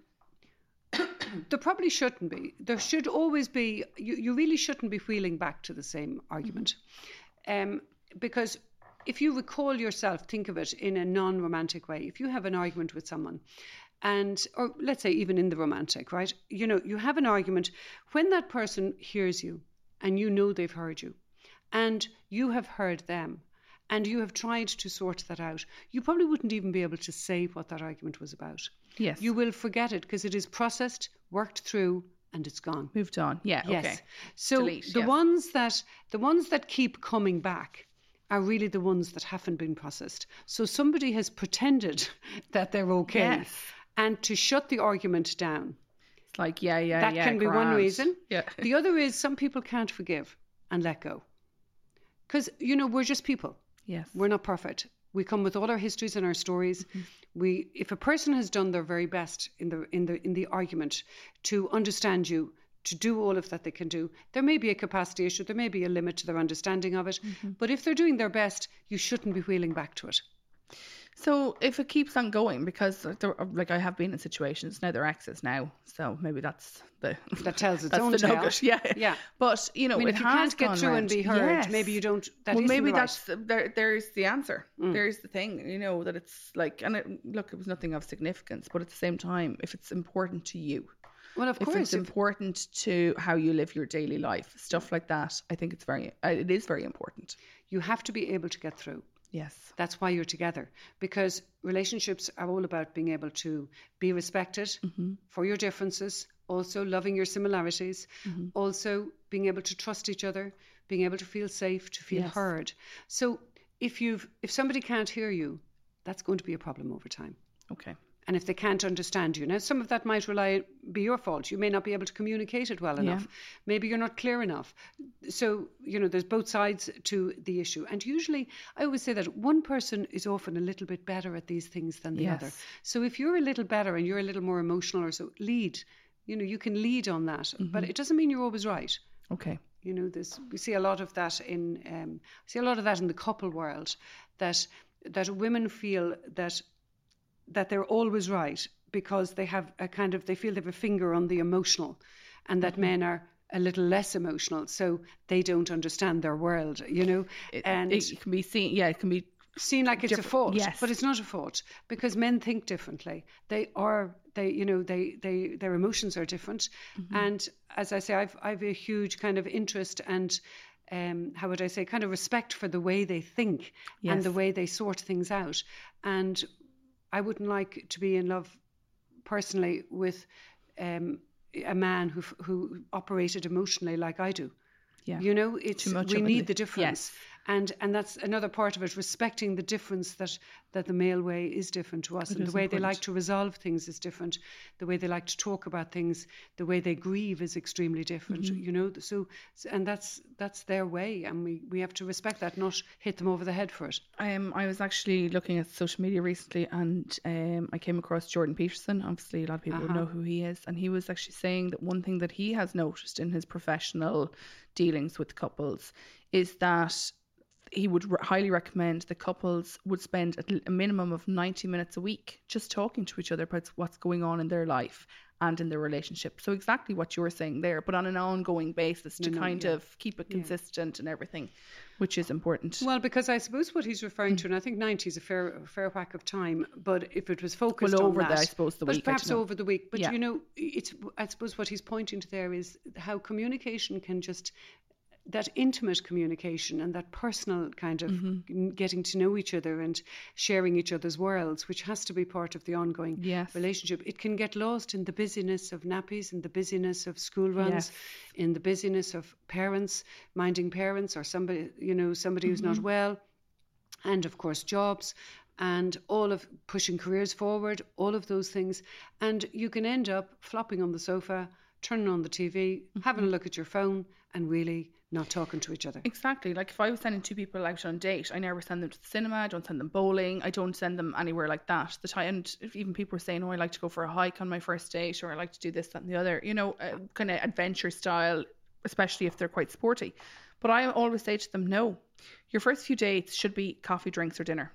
S2: there probably shouldn't be. There should always be. You, you really shouldn't be wheeling back to the same argument, um, because if you recall yourself, think of it in a non-romantic way. If you have an argument with someone, and or let's say even in the romantic, right? You know, you have an argument when that person hears you, and you know they've heard you, and you have heard them. And you have tried to sort that out. You probably wouldn't even be able to say what that argument was about.
S1: yes.
S2: You will forget it because it is processed, worked through, and it's gone.
S1: moved on. Yeah.
S2: Yes.
S1: Okay.
S2: So
S1: Delete,
S2: the
S1: yes.
S2: ones that the ones that keep coming back are really the ones that haven't been processed. So somebody has pretended that they're okay.
S1: Yes.
S2: And to shut the argument down.
S1: It's like yeah, yeah,
S2: that
S1: yeah.
S2: That can be one reason.
S1: Yeah.
S2: The other is some people can't forgive and let go. Because, you know, we're just people.
S1: Yes.
S2: We're not perfect. We come with all our histories and our stories.
S1: Mm-hmm.
S2: We, if a person has done their very best in the in the in the argument to understand you, to do all of that they can do, there may be a capacity issue. There may be a limit to their understanding of it.
S1: Mm-hmm.
S2: But if they're doing their best, you shouldn't be wheeling back to it.
S1: So if it keeps on going, because there, like I have been in situations now, they're exes now, so maybe that's the
S2: That tells its own
S1: the
S2: tale.
S1: nugget. Yeah.
S2: Yeah.
S1: But you know,
S2: I mean,
S1: it
S2: if you can't get through and be heard,
S1: Yes.
S2: maybe you don't. That
S1: well, maybe
S2: right.
S1: that's there. There's the answer.
S2: Mm.
S1: There's the thing. You know that it's like, and it, look, it was nothing of significance, but at the same time, if it's important to you,
S2: well, of
S1: if
S2: course.
S1: it's important to how you live your daily life, stuff like that, I think it's very, uh, it is very important.
S2: you have to be able to get through.
S1: Yes.
S2: That's why you're together because relationships are all about being able to be respected
S1: Mm-hmm.
S2: for your differences, also loving your similarities,
S1: Mm-hmm.
S2: also being able to trust each other, being able to feel safe, to feel
S1: Yes.
S2: heard. So if you've if somebody can't hear you, that's going to be a problem over time.
S1: Okay.
S2: And if they can't understand you, now some of that might rely be your fault. You may not be able to communicate it well
S1: Yeah.
S2: enough. Maybe you're not clear enough. So you know, there's both sides to the issue. And usually, I always say that one person is often a little bit better at these things than the other. So if you're a little better and you're a little more emotional or so, lead. You know, you can lead on that, but
S1: Mm-hmm.
S2: it doesn't mean you're always right.
S1: Okay.
S2: You know, this we see a lot of that in um, see a lot of that in the couple world that that women feel that that they're always right because they have a kind of they feel they have a finger on the emotional, and
S1: Mm-hmm.
S2: that men are a little less emotional, so they don't understand their world. You know,
S1: It,
S2: and
S1: it can be seen. Yeah, it can be.
S2: seen like it's a fault,
S1: yes.
S2: but it's not a fault because men think differently. They are they you know they they their emotions are different,
S1: Mm-hmm.
S2: and as I say, I've I've a huge kind of interest and. Um, how would I say, kind of respect for the way they think and the way they sort things out. And I wouldn't like to be in love personally with um, a man who who operated emotionally like I do.
S1: Yeah.
S2: You know, it's we need the difference. Yes. And and that's another part of it, respecting the difference that that the male way is different to us,
S1: It
S2: and the way they like to resolve things is different. The way they like to talk about things, the way they grieve is extremely different.
S1: Mm-hmm.
S2: You know, so and that's that's their way, and we we have to respect that, not hit them over the head for it.
S1: Um, I was actually looking at social media recently, and um, I came across Jordan Peterson. Obviously, a lot of people
S2: Uh-huh.
S1: know who he is, and he was actually saying that one thing that he has noticed in his professional dealings with couples is that he would r- highly recommend the couples would spend a minimum of 90 minutes a week just talking to each other about what's going on in their life and in their relationship. So exactly what you were saying there, but on an ongoing basis to
S2: No, no,
S1: kind
S2: yeah.
S1: of keep it consistent and everything, which is important.
S2: Well, because I suppose what he's referring
S1: Mm.
S2: to, and I think 90 is a fair, a fair whack of time, but if it was focused
S1: Well,
S2: on
S1: over the-
S2: that,
S1: I suppose, the
S2: but
S1: week,
S2: perhaps over the week. But
S1: Yeah.
S2: you know, it's I suppose what he's pointing to there is how communication can just that intimate communication and that personal kind of
S1: Mm-hmm.
S2: getting to know each other and sharing each other's worlds, which has to be part of the ongoing
S1: Yes.
S2: relationship. It can get lost in the busyness of nappies, in the busyness of school runs,
S1: Yes.
S2: in the busyness of parents minding parents or somebody you know somebody who's
S1: Mm-hmm.
S2: not well, and of course jobs. And all of pushing careers forward, all of those things. And you can end up flopping on the sofa, turning on the TV, having
S1: Mm-hmm.
S2: a look at your phone, and really not talking to each other.
S1: Exactly. Like if I was sending two people out on a date, I never send them to the cinema. I don't send them bowling. I don't send them anywhere like that. The time, and if even people are saying, "Oh, I like to go for a hike on my first date," or "I like to do this, that, and the other," you know, uh, kind of adventure style, especially if they're quite sporty. But I always say to them, "No, your first few dates should be coffee, drinks, or dinner.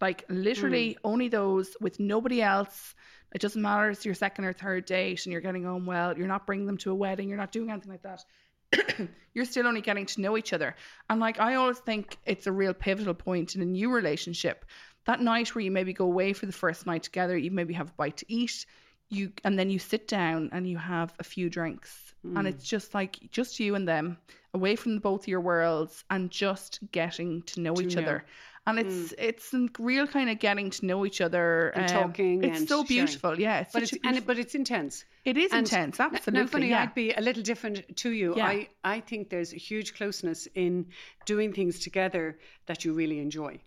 S1: Like literally only those with nobody else." It doesn't matter. It's your second or third date, and you're getting on well. You're not bringing them to a wedding. You're not doing anything like that you're still only getting to know each other. And like I always think it's a real pivotal point in a new relationship. That night where you maybe go away for the first night together, you maybe have a bite to eat, you and then you sit down and you have a few drinks. And hmm. it's just like just you and them, away from the both of your worlds and just getting to know each
S2: know.
S1: other. And it's it's a real kind of getting to know each other
S2: And
S1: um,
S2: talking
S1: It's
S2: and
S1: so
S2: sharing.
S1: beautiful, yeah. It's
S2: But it's
S1: a
S2: and it, but it's intense.
S1: it is
S2: And
S1: intense, absolutely.
S2: Now, funny,
S1: yeah.
S2: I'd be a little different to you.
S1: Yeah.
S2: I, I think there's a huge closeness in doing things together that you really enjoy.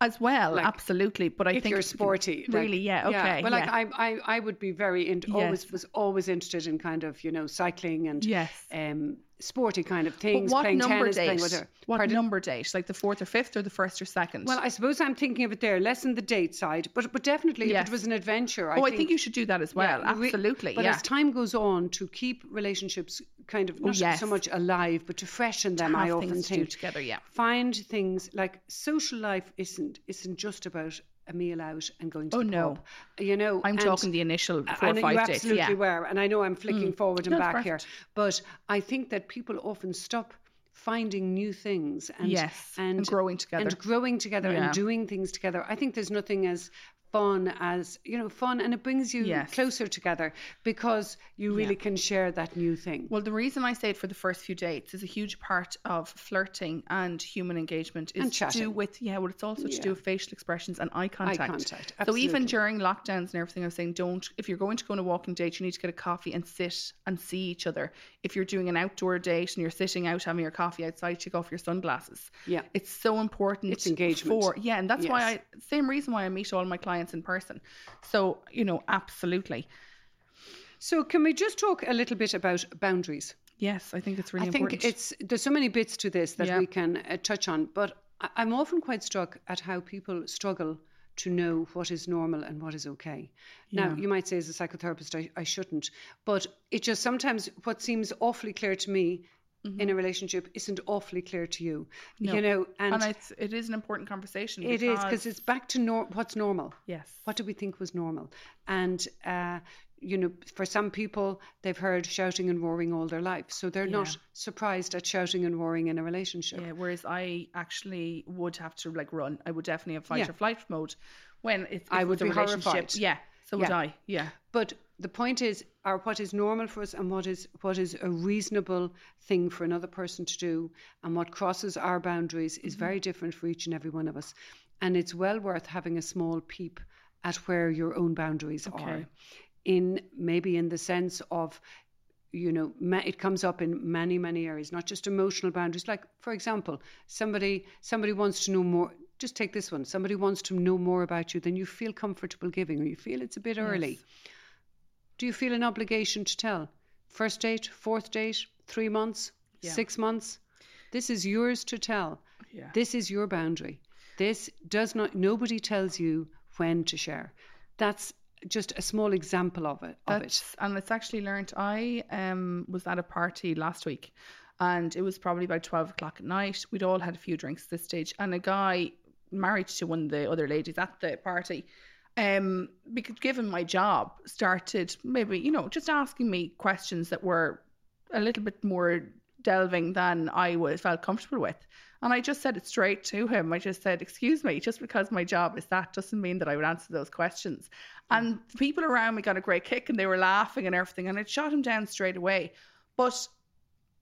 S1: as well,
S2: like,
S1: absolutely. But I think
S2: if
S1: think
S2: you're sporty, like-
S1: really, yeah, okay, yeah.
S2: But like
S1: yeah.
S2: I, I, I would be very in, always was always interested in kind of you know cycling and
S1: Yes.
S2: um sporty kind of things.
S1: But what
S2: playing
S1: number
S2: tennis,
S1: date?
S2: whatever.
S1: What
S2: Pardon?
S1: number date? Like the fourth or fifth, or the first or second?
S2: Well, I suppose I'm thinking of it there, less in the date side, but but definitely if it was an adventure.
S1: oh, I think you should do that as well.
S2: Yeah,
S1: absolutely,
S2: But
S1: yeah.
S2: as time goes on, to keep relationships kind of oh, not
S1: yes.
S2: so much alive, but to freshen them, I
S1: Have
S2: often
S1: to
S2: think
S1: together, yeah.
S2: find things like social life isn't isn't just about a meal out and going to
S1: Oh, no.
S2: pub. You know,
S1: I'm talking the initial four or five
S2: you
S1: days.
S2: absolutely
S1: Yeah. Mm.
S2: were, and I know I'm flicking forward and back here, but I think that people often stop finding new things and
S1: Yes,
S2: and,
S1: and growing together.
S2: and growing together
S1: Yeah.
S2: and doing things together. I think there's nothing as fun as you know fun and it brings you
S1: Yes.
S2: closer together because you really can share that new thing
S1: Well, the reason I say it for the first few dates is a huge part of flirting and human engagement is to do with yeah, well, it's also to
S2: Yeah.
S1: do with facial expressions and eye contact.
S2: eye contact,
S1: So even during lockdowns and everything, I was saying, don't if you're going to go on a walking date, you need to get a coffee and sit and see each other. If you're doing an outdoor date and you're sitting out having your coffee outside, take off your sunglasses.
S2: Yeah.
S1: it's so important.
S2: It's engagement.
S1: For yeah, and that's why I same reason why I meet all my clients in person. So you know, absolutely.
S2: so can we just talk a little bit about boundaries
S1: Yes, I think it's really
S2: I think
S1: important.
S2: it's there's so many bits to this that
S1: Yeah.
S2: we can uh, touch on, but I- I'm often quite struck at how people struggle to know what is normal and what is okay. Now,
S1: Yeah.
S2: you might say as a psychotherapist, I, I shouldn't, but it just sometimes what seems awfully clear to me in a relationship isn't awfully clear to you.
S1: Mm-hmm. No.
S2: You know, and,
S1: and it's it is an important conversation.
S2: it is because it's back to nor- what's normal.
S1: yes,
S2: What do we think was normal? And uh, you know, for some people, they've heard shouting and roaring all their life, so they're not surprised at shouting and roaring in a relationship.
S1: yeah. Whereas I actually would have to like run. I would definitely have fight
S2: Yeah.
S1: or flight mode when it's.
S2: I would
S1: a
S2: be
S1: relationship.
S2: horrified.
S1: Yeah, so would I. Yeah,
S2: But the point is, are what is normal for us and what is what is a reasonable thing for another person to do, and what crosses our boundaries is
S1: Mm-hmm.
S2: very different for each and every one of us. And it's well worth having a small peep at where your own boundaries are. In maybe in the sense of you know ma- it comes up in many many areas not just emotional boundaries like for example somebody somebody wants to know more just take this one somebody wants to know more about you than you feel comfortable giving or you feel it's a bit early do you feel an obligation to tell first date fourth date three months
S1: Yeah.
S2: six months this is yours to tell
S1: yeah.
S2: this is your boundary this does not nobody tells you when to share that's just a small example of it of it
S1: and it's actually learned. I um was at a party last week, and it was probably about twelve o'clock at night. We'd all had a few drinks at this stage, and a guy married to one of the other ladies at the party, um, because given my job, started maybe you know just asking me questions that were a little bit more delving than I was felt comfortable with. And I just said it straight to him. I just said, "Excuse me, just because my job is that doesn't mean that I would answer those questions." And the people around me got a great kick and they were laughing and everything, and it shot him down straight away. But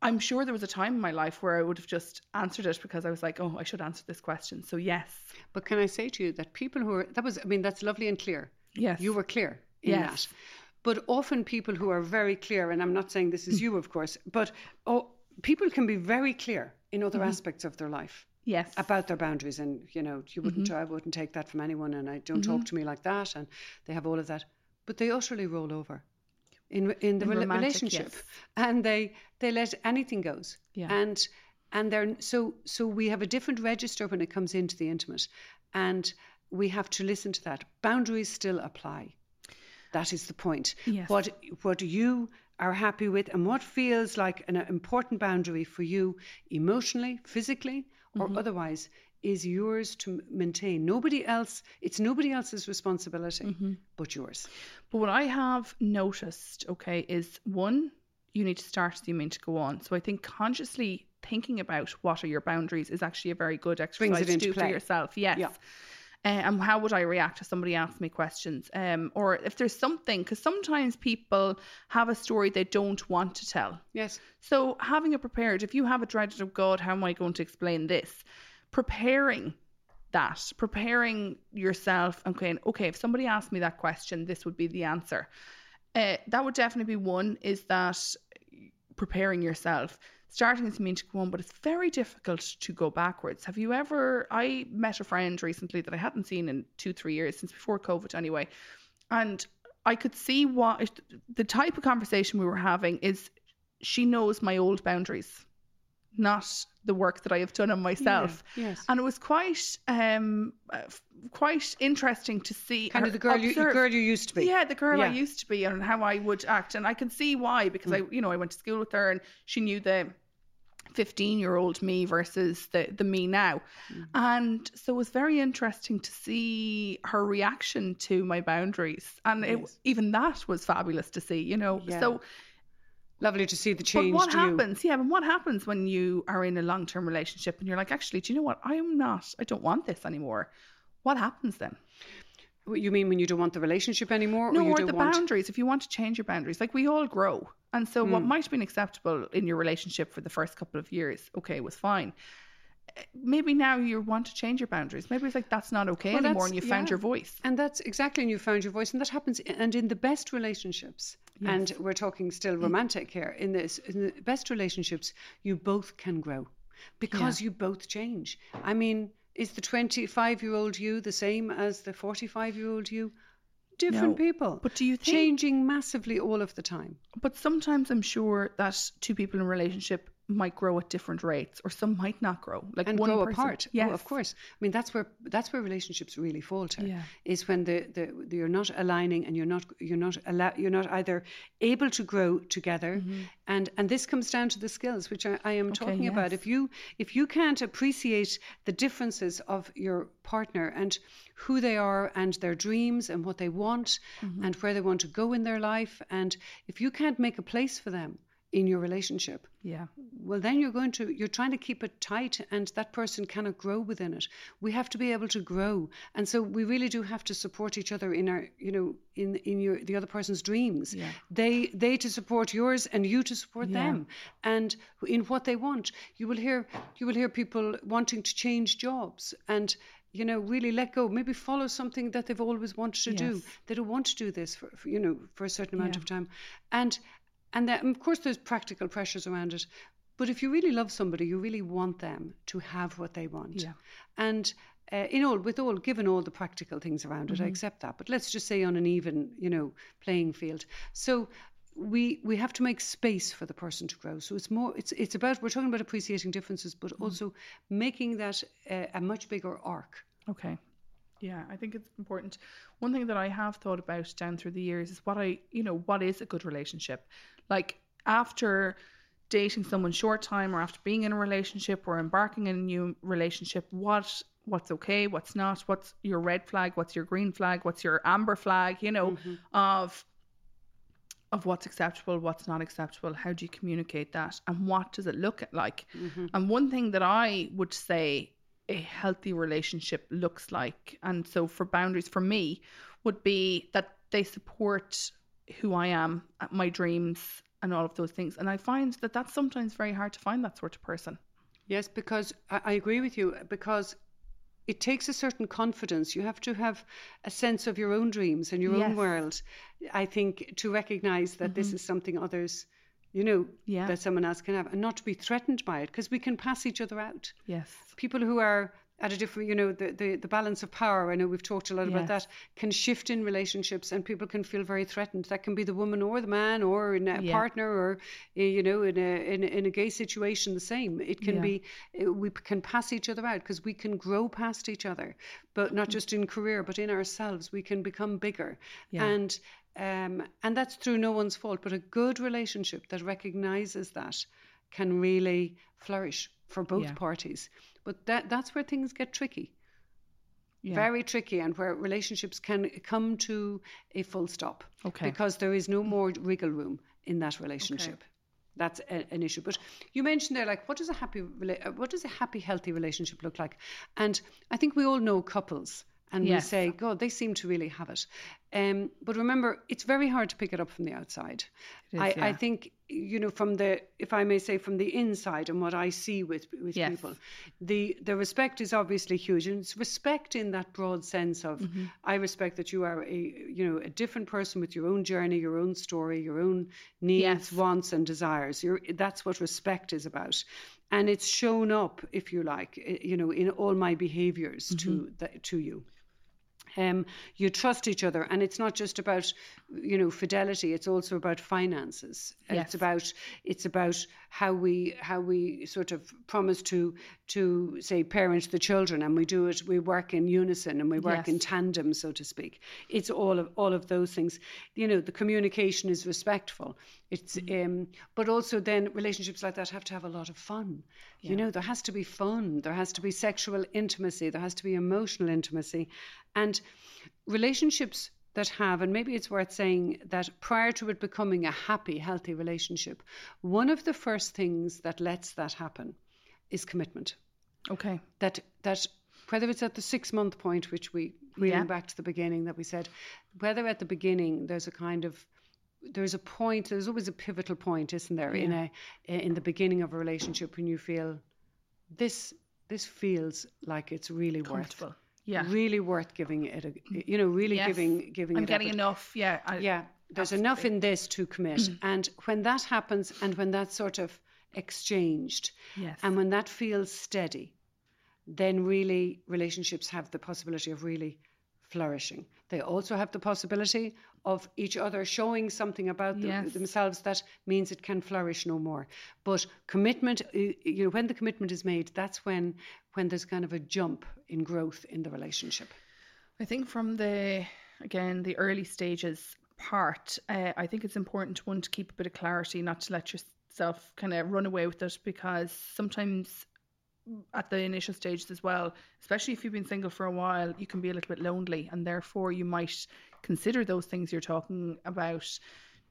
S1: I'm sure there was a time in my life where I would have just answered it because I was like, oh, I should answer this question. So yes,
S2: But can I say to you that people who are that was I mean that's lovely and clear.
S1: yes,
S2: You were clear in
S1: Yes.
S2: that. But often people who are very clear, and I'm not saying this is mm. you, of course, but oh, people can be very clear in other mm-hmm. aspects of their life
S1: yes,
S2: about their boundaries, and you know, you wouldn't,
S1: Mm-hmm.
S2: I wouldn't take that from anyone, and I don't talk mm-hmm. to me like that, and they have all of that, but they utterly roll over in in the
S1: In
S2: relationship,
S1: yes.
S2: and they they let anything goes,
S1: Yeah.
S2: and and they're so so we have a different register when it comes into the intimate, and we have to listen to that. Boundaries still apply. That is the point.
S1: Yes.
S2: What what you are happy with and what feels like an important boundary for you emotionally, physically, or
S1: Mm-hmm.
S2: otherwise is yours to maintain. Nobody else, it's nobody else's responsibility
S1: Mm-hmm.
S2: but yours.
S1: But what I have noticed, okay, is one, you need to start as you mean to go on. So I think consciously thinking about what are your boundaries is actually a very good exercise to do for
S2: play.
S1: yourself. Yes.
S2: Yeah.
S1: Uh, and how would I react if somebody asked me questions? Um, or if there's something, because sometimes people have a story they don't want to tell.
S2: Yes.
S1: So having it prepared, if you have a dread of God, how am I going to explain this? Preparing that, preparing yourself and going, okay, if somebody asked me that question, this would be the answer. Uh, that would definitely be one. Is that preparing yourself, starting you mean to go on, but it's very difficult to go backwards. Have you ever? I met a friend recently that I hadn't seen in two, three years since before COVID, anyway, and I could see what the type of conversation we were having is. She knows my old boundaries, not the work that I have done on myself.
S2: Yeah, yes.
S1: And it was quite, um, uh, quite interesting to see
S2: Kind of the girl you, the girl you used to be.
S1: yeah, the girl I used to be and how I would act. And I can see why because I, you know, I went to school with her and she knew the 15 year old me versus the, the me now. And so it was very interesting to see her reaction to my boundaries. And it,
S2: Yes.
S1: even that was fabulous to see, you know.
S2: Yeah.
S1: So,
S2: Lovely to see the change.
S1: but what
S2: to you.
S1: happens? Yeah, but what happens when you are in a long term relationship and you're like, actually, do you know what? I am not, I don't want this anymore. What happens then?
S2: What You mean when you don't want the relationship anymore,
S1: No,
S2: or you
S1: or the
S2: want?
S1: boundaries. If you want to change your boundaries, like we all grow. And so
S2: Hmm.
S1: what might have been acceptable in your relationship for the first couple of years, okay, was fine. Maybe now you want to change your boundaries. Maybe it's like that's not okay
S2: Well,
S1: anymore and you found
S2: yeah.
S1: your voice.
S2: And that's exactly, and you found your voice, and that happens, and in the best relationships, and we're talking still romantic here. In this, in the best relationships, you both can grow because you both change. I mean, is the twenty-five-year-old you the same as the forty-five-year-old you? Different
S1: No,
S2: people,
S1: But do you think
S2: changing massively all of the time.
S1: But sometimes I'm sure that two people in a relationship might grow at different rates, or some might not grow. Like
S2: and
S1: one
S2: grow
S1: person.
S2: apart.
S1: Yes,
S2: Oh, of course. I mean, that's where that's where relationships really falter.
S1: Yeah.
S2: Is when the, the, the you're not aligning and you're not you're not allow, you're not either able to grow together, mm-hmm. and and this comes down to the skills which I, I am talking about. If you if you can't appreciate the differences of your partner and who they are and their dreams and what they want mm-hmm. and where they want to go in their life, and if you can't make a place for them in your relationship,
S1: Yeah.
S2: well then you're going to you're trying to keep it tight and that person cannot grow within it. We have to be able to grow. And so we really do have to support each other in our you know in in your the other person's dreams.
S1: Yeah.
S2: they they to support yours and you to support
S1: Yeah.
S2: them. And in what they want. You will hear you will hear people wanting to change jobs and you know really let go. Maybe follow something that they've always wanted to do. They don't want to do this for, for you know for a certain amount
S1: Yeah.
S2: of time. And and then, of course there's practical pressures around it but if you really love somebody you really want them to have what they want
S1: Yeah.
S2: and uh, in all with all given all the practical things around
S1: Mm-hmm.
S2: it i accept that but let's just say on an even you know playing field so we we have to make space for the person to grow so it's more it's it's about we're talking about appreciating differences but
S1: Mm-hmm.
S2: also making that uh, a much bigger arc
S1: Okay. Yeah, I think it's important. One thing that I have thought about down through the years is what I, you know, what is a good relationship? Like after dating someone short time or after being in a relationship or embarking in a new relationship, what what's okay, what's not, what's your red flag, what's your green flag, what's your amber flag, you know, mm-hmm. of of what's acceptable, what's not acceptable, how do you communicate that and what does it look like? Mm-hmm. And one thing that I would say a healthy relationship looks like. And so for boundaries for me would be that they support who I am, uh, my dreams, and all of those things. And I find that that's sometimes very hard to find that sort of person.
S2: Yes, because I, agree with you. Because it takes a certain confidence. You have to have a sense of your own dreams and your
S1: Yes.
S2: own world. I think to recognize that this is something others, you know.
S1: Yeah.
S2: that someone else can have, and not to be threatened by it, because we can pass each other out.
S1: Yes.
S2: People who are at a different, you know, the, the, the balance of power, I know we've talked a lot about that, can shift in relationships and people can feel very threatened. That can be the woman or the man or in a
S1: Yeah.
S2: partner or, eh, you know, in a, in, in a gay situation, the same. It can
S1: Yeah.
S2: be, eh, we can pass each other out because we can grow past each other, but not just in career, but in ourselves. We can become bigger.
S1: Yeah.
S2: And, um, and that's through no one's fault, but a good relationship that recognizes that can really flourish for both
S1: Yeah.
S2: parties. But that that's where things get tricky,
S1: Yeah.
S2: very tricky, and where relationships can come to a full stop
S1: Okay.
S2: because there is no more wriggle room in that relationship. That's a, an issue. But you mentioned there, like, what does a happy, what does a happy, healthy relationship look like? And I think we all know couples, and we say, God, they seem to really have it. Um, but remember, it's very hard to pick it up from the outside.
S1: Is,
S2: I, I think you know from the, if I may say, from the inside and what I see with with
S1: Yes.
S2: people, the the respect is obviously huge, and it's respect in that broad sense of
S1: Mm-hmm.
S2: I respect that you are a you know a different person with your own journey, your own story, your own needs,
S1: Yes.
S2: wants, and desires. You're, that's what respect is about, and it's shown up, if you like, you know, in all my behaviors to
S1: Mm-hmm.
S2: the, to you um, you trust each other. And it's not just about you know fidelity it's also about finances.
S1: Yes.
S2: it's about it's about how we how we sort of promise to to say parent the children. And we do it we work in unison and we work in tandem so to speak. It's all of all of those things. You know the communication is respectful. It's um but also then relationships like that have to have a lot of fun. You know there has to be fun. There has to be sexual intimacy. There has to be emotional intimacy and relationships that have and maybe it's worth saying that prior to it becoming a happy healthy relationship one of the first things that lets that happen is commitment
S1: Okay.
S2: that that whether it's at the six month point, which we reading
S1: Yeah.
S2: back to the beginning that we said, whether at the beginning there's a kind of there's a point, there's always a pivotal point, isn't there, in a in the beginning of a relationship when you feel this this feels like it's really worth.
S1: Yeah.
S2: really worth giving it a you know really
S1: Yes.
S2: giving giving
S1: I'm
S2: it
S1: getting
S2: effort.
S1: enough. Yeah. I,
S2: Yeah, there's enough in this to commit.
S1: Mm.
S2: And when that happens and when that's sort of exchanged
S1: Yes.
S2: and when that feels steady, then really relationships have the possibility of really flourishing. They also have the possibility of each other showing something about them-
S1: Yes.
S2: themselves that means it can flourish no more. But commitment, you know, when the commitment is made, that's when when there's kind of a jump in growth in the relationship.
S1: I think from the again the early stages part, uh, I think it's important one to keep a bit of clarity, not to let yourself kind of run away with it, because sometimes at the initial stages as well, especially if you've been single for a while, you can be a little bit lonely, and therefore you might consider those things you're talking about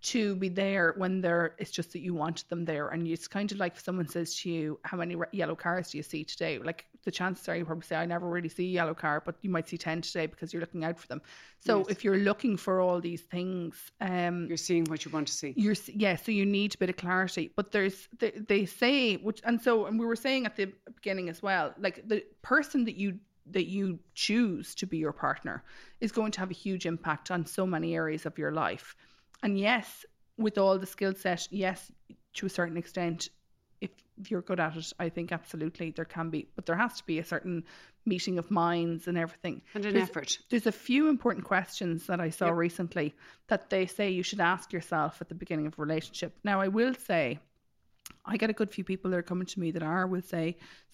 S1: to be there when they're it's just that you want them there. And it's kind of like if someone says to you how many yellow cars do you see today? Like the chances are you probably say i never really see a yellow car but you might see 10 today because you're looking out for them. So
S2: Yes.
S1: if you're looking for all these things um
S2: You're seeing what you want to see.
S1: you're yeah so you need a bit of clarity. But there's they, they say which and so and we were saying at the beginning as well like the person that you that you choose to be your partner is going to have a huge impact on so many areas of your life and yes with all the skill set yes to a certain extent if, you're good at it i think absolutely there can be but there has to be a certain meeting of minds and everything
S2: And an
S1: There's-
S2: effort.
S1: there's a few important questions that I saw
S2: Yep.
S1: recently that they say you should ask yourself at the beginning of a relationship. Now, I will say, I get a good few people that are coming to me that are, will say,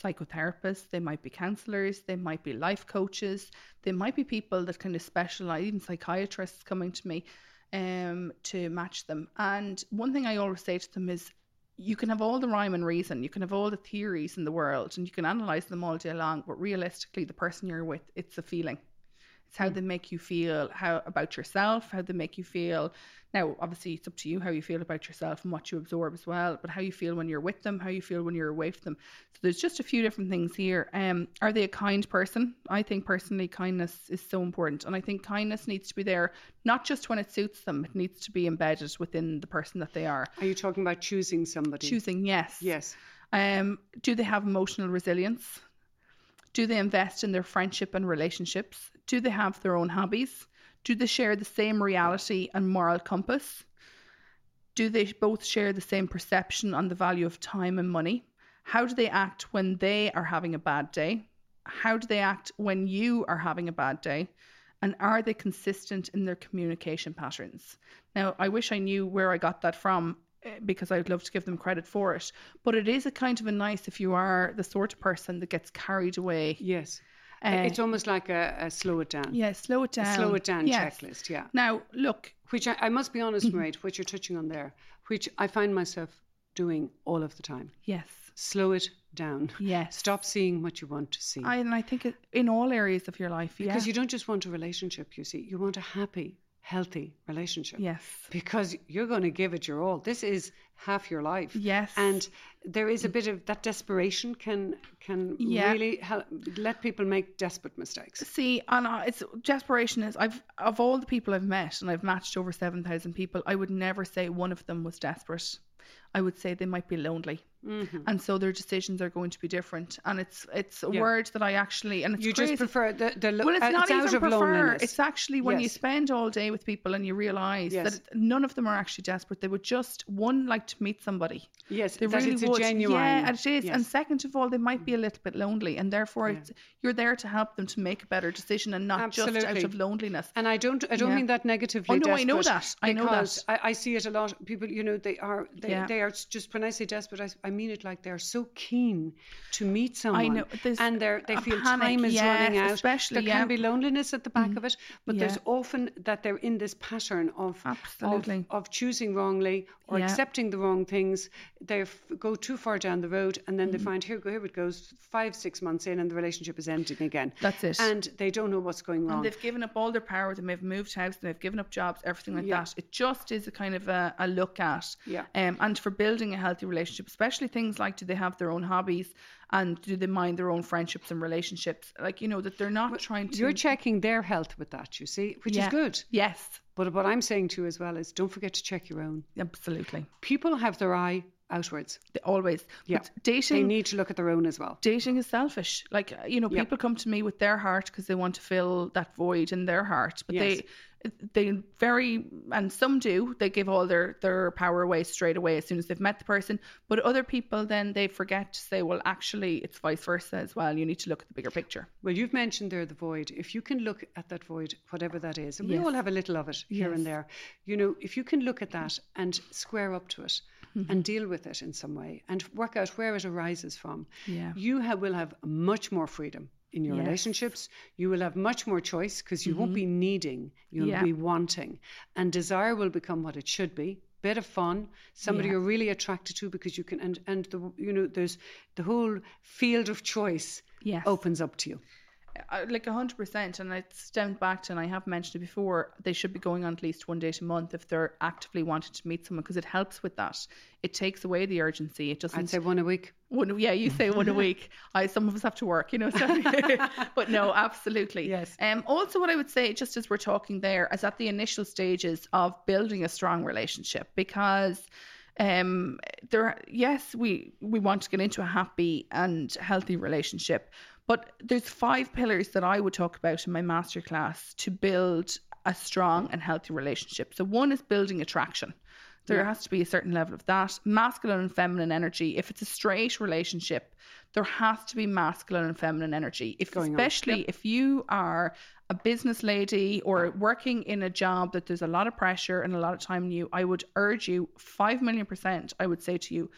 S1: psychotherapists, they might be counselors, they might be life coaches, they might be people that kind of specialize, even psychiatrists coming to me um, to match them. And one thing I always say to them is, you can have all the rhyme and reason, you can have all the theories in the world, and you can analyze them all day long, but realistically, the person you're with, it's a feeling. It's how they make you feel how about yourself, how they make you feel. Now, obviously, it's up to you how you feel about yourself and what you absorb as well. But how you feel when you're with them, how you feel when you're away from them. So there's just a few different things here. Um, are they a kind person? I think personally, kindness is so important, and I think kindness needs to be there not just when it suits them. It needs to be embedded within the person that they are.
S2: Are you talking about choosing somebody?
S1: Choosing, yes.
S2: Yes.
S1: Um, do they have emotional resilience? Do they invest in their friendship and relationships? Do they have their own hobbies? Do they share the same reality and moral compass? Do they both share the same perception on the value of time and money? How do they act when they are having a bad day? How do they act when you are having a bad day? And are they consistent in their communication patterns? Now, I wish I knew where I got that from eh, because I'd love to give them credit for it. But it is a kind of a nice if you are the sort of person that gets carried away.
S2: Yes.
S1: Uh,
S2: it's almost like a, a slow it down.
S1: Yeah, slow it down.
S2: Slow it down
S1: Yes.
S2: checklist. Yeah.
S1: Now, look,
S2: Which I, I must be honest,
S1: Mm-hmm.
S2: Mairead, what you're touching on there, which I find myself doing all of the time.
S1: yes,
S2: Slow it down.
S1: yes.
S2: Stop seeing what you want to see.
S1: I, and I think it, in all areas of your life, yeah.
S2: because you don't just want a relationship, you see, you want a happy, healthy relationship.
S1: yes,
S2: Because you're going to give it your all. This is half your life.
S1: yes.
S2: And there is a bit of that desperation can can
S1: Yeah.
S2: really help let people make desperate mistakes.
S1: See, and it's desperation is I've of all the people I've met, and I've matched over seven thousand people. I would never say one of them was desperate. I would say they might be lonely,
S2: Mhm.
S1: and so their decisions are going to be different. And it's it's a
S2: Yeah.
S1: word that I actually and it's
S2: You
S1: crazy.
S2: just prefer the, the lo-
S1: well, it's
S2: uh,
S1: not
S2: out
S1: even
S2: of
S1: prefer.
S2: loneliness.
S1: It's actually when you spend all day with people and you realise
S2: Yes.
S1: that none of them are actually desperate. They would just one like to meet somebody.
S2: yes,
S1: They really
S2: it's
S1: would.
S2: a genuine.
S1: Yeah, and it is. And second of all, they might be a little bit lonely, and therefore
S2: Yeah.
S1: it's, you're there to help them to make a better decision and not just out of loneliness.
S2: And I don't, I don't
S1: Yeah.
S2: mean that negatively.
S1: Oh, no, I know that. I know that.
S2: I, I see it a lot. People, you know, they are, they,
S1: Yeah.
S2: they are just. When I say desperate, I, I mean it like they're so keen to meet someone.
S1: I know,
S2: and they're, they feel
S1: panic,
S2: time is
S1: yes,
S2: running out.
S1: especially,
S2: there can be loneliness at the back mm-hmm. of it, but there's often that they're in this pattern of
S1: Absolutely.
S2: of, of choosing wrongly or accepting the wrong things. They f- go too far down the road, and then
S1: Mm-hmm.
S2: they find here, go here it goes. Five, six months in, and the relationship is ending again.
S1: That's it.
S2: And they don't know what's going wrong.
S1: And they've given up all their power. They may have moved house. They've given up jobs, everything like
S2: Yeah.
S1: that. It just is a kind of a, a look at.
S2: Yeah.
S1: Um, and for building a healthy relationship, especially things like do they have their own hobbies and do they mind their own friendships and relationships? Like you know that they're not trying to.
S2: You're checking their health with that, you see, which
S1: Yeah.
S2: is good.
S1: Yes,
S2: But what I'm saying to you as well is don't forget to check your own.
S1: absolutely.
S2: People have their eye outwards.
S1: They always.
S2: Yeah.
S1: But
S2: They need to look at their own as well.
S1: dating is selfish. Like you know, people come to me with their heart because they want to fill that void in their heart, but
S2: Yes.
S1: they they very and some do they give all their their power away straight away as soon as they've met the person but other people then they forget to say well actually it's vice versa as well you need to look at the bigger picture
S2: Well, you've mentioned there the void. If you can look at that void, whatever that is, and we all have a little of it here
S1: Yes.
S2: and there, you know, if you can look at that and square up to it
S1: Mm-hmm.
S2: and deal with it in some way and work out where it arises from,
S1: Yeah.
S2: you have, will have much more freedom in your
S1: Yes.
S2: relationships. You will have much more choice because you won't be needing, you'll
S1: Mm-hmm. Yeah.
S2: be wanting. And desire will become what it should be. Bit of fun, somebody
S1: Yeah.
S2: you're really attracted to because you can, and and the you know there's the whole field of choice
S1: yes
S2: opens up to you.
S1: Like a hundred percent and it's stemmed back to and I have mentioned it before they should be going on at least one date a month if they're actively wanting to meet someone because it helps with that it takes away the urgency it doesn't
S2: I'd say one a week.
S1: One, yeah, you say one a week. I some of us have to work, you know. So, but no, absolutely.
S2: Yes.
S1: Um. Also, what I would say, just as we're talking there, is at the initial stages of building a strong relationship, because, um, there, yes, we we want to get into a happy and healthy relationship, but there's five pillars that I would talk about in my masterclass to build a strong and healthy relationship. So one is building attraction. There
S2: Yeah.
S1: has to be a certain level of that. Masculine and feminine energy. If it's a straight relationship, there has to be masculine and feminine energy. If
S2: Going on.
S1: especially if you are a business lady or working in a job that there's a lot of pressure and a lot of time in you, I would urge you five million percent, I would say to you,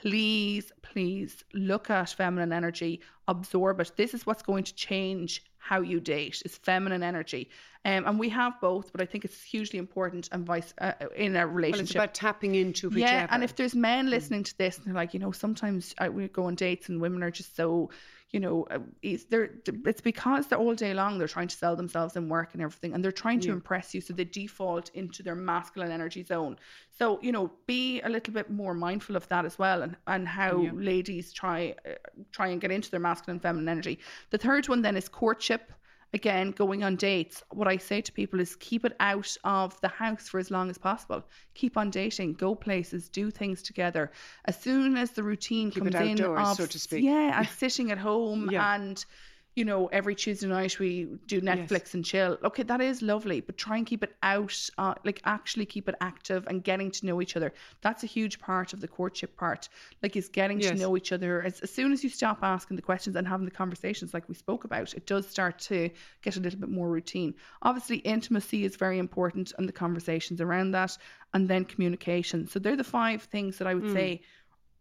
S1: please, please look at feminine energy, absorb it. This is what's going to change how you date is feminine energy. Um, and we have both, but I think it's hugely important and vice uh, in a relationship.
S2: Well, it's about tapping into whichever.
S1: Yeah, and if there's men listening to this and they're like, you know, sometimes I, we go on dates and women are just so, you know, uh, it's, they're, it's because they're all day long they're trying to sell themselves in work and everything, and they're trying to impress you, so they default into their masculine energy zone. So you know, be a little bit more mindful of that as well, and and how
S2: Yeah.
S1: ladies try uh, try and get into their masculine and feminine energy. The third one then is courtship. Again, going on dates. What I say to people is keep it out of the house for as long as possible. Keep on dating, go places, do things together. As soon as the routine
S2: Keep
S1: comes in
S2: outdoors,
S1: of
S2: so to speak.
S1: yeah, and sitting at home
S2: Yeah.
S1: and you know every Tuesday night we do Netflix and chill. Okay, that is lovely, but try and keep it out. Uh, like actually keep it active and getting to know each other. That's a huge part of the courtship part. Like is getting to know each other. As, as soon as you stop asking the questions and having the conversations like we spoke about, it does start to get a little bit more routine. Obviously, intimacy is very important and the conversations around that, and then communication. So they're the five things that I would say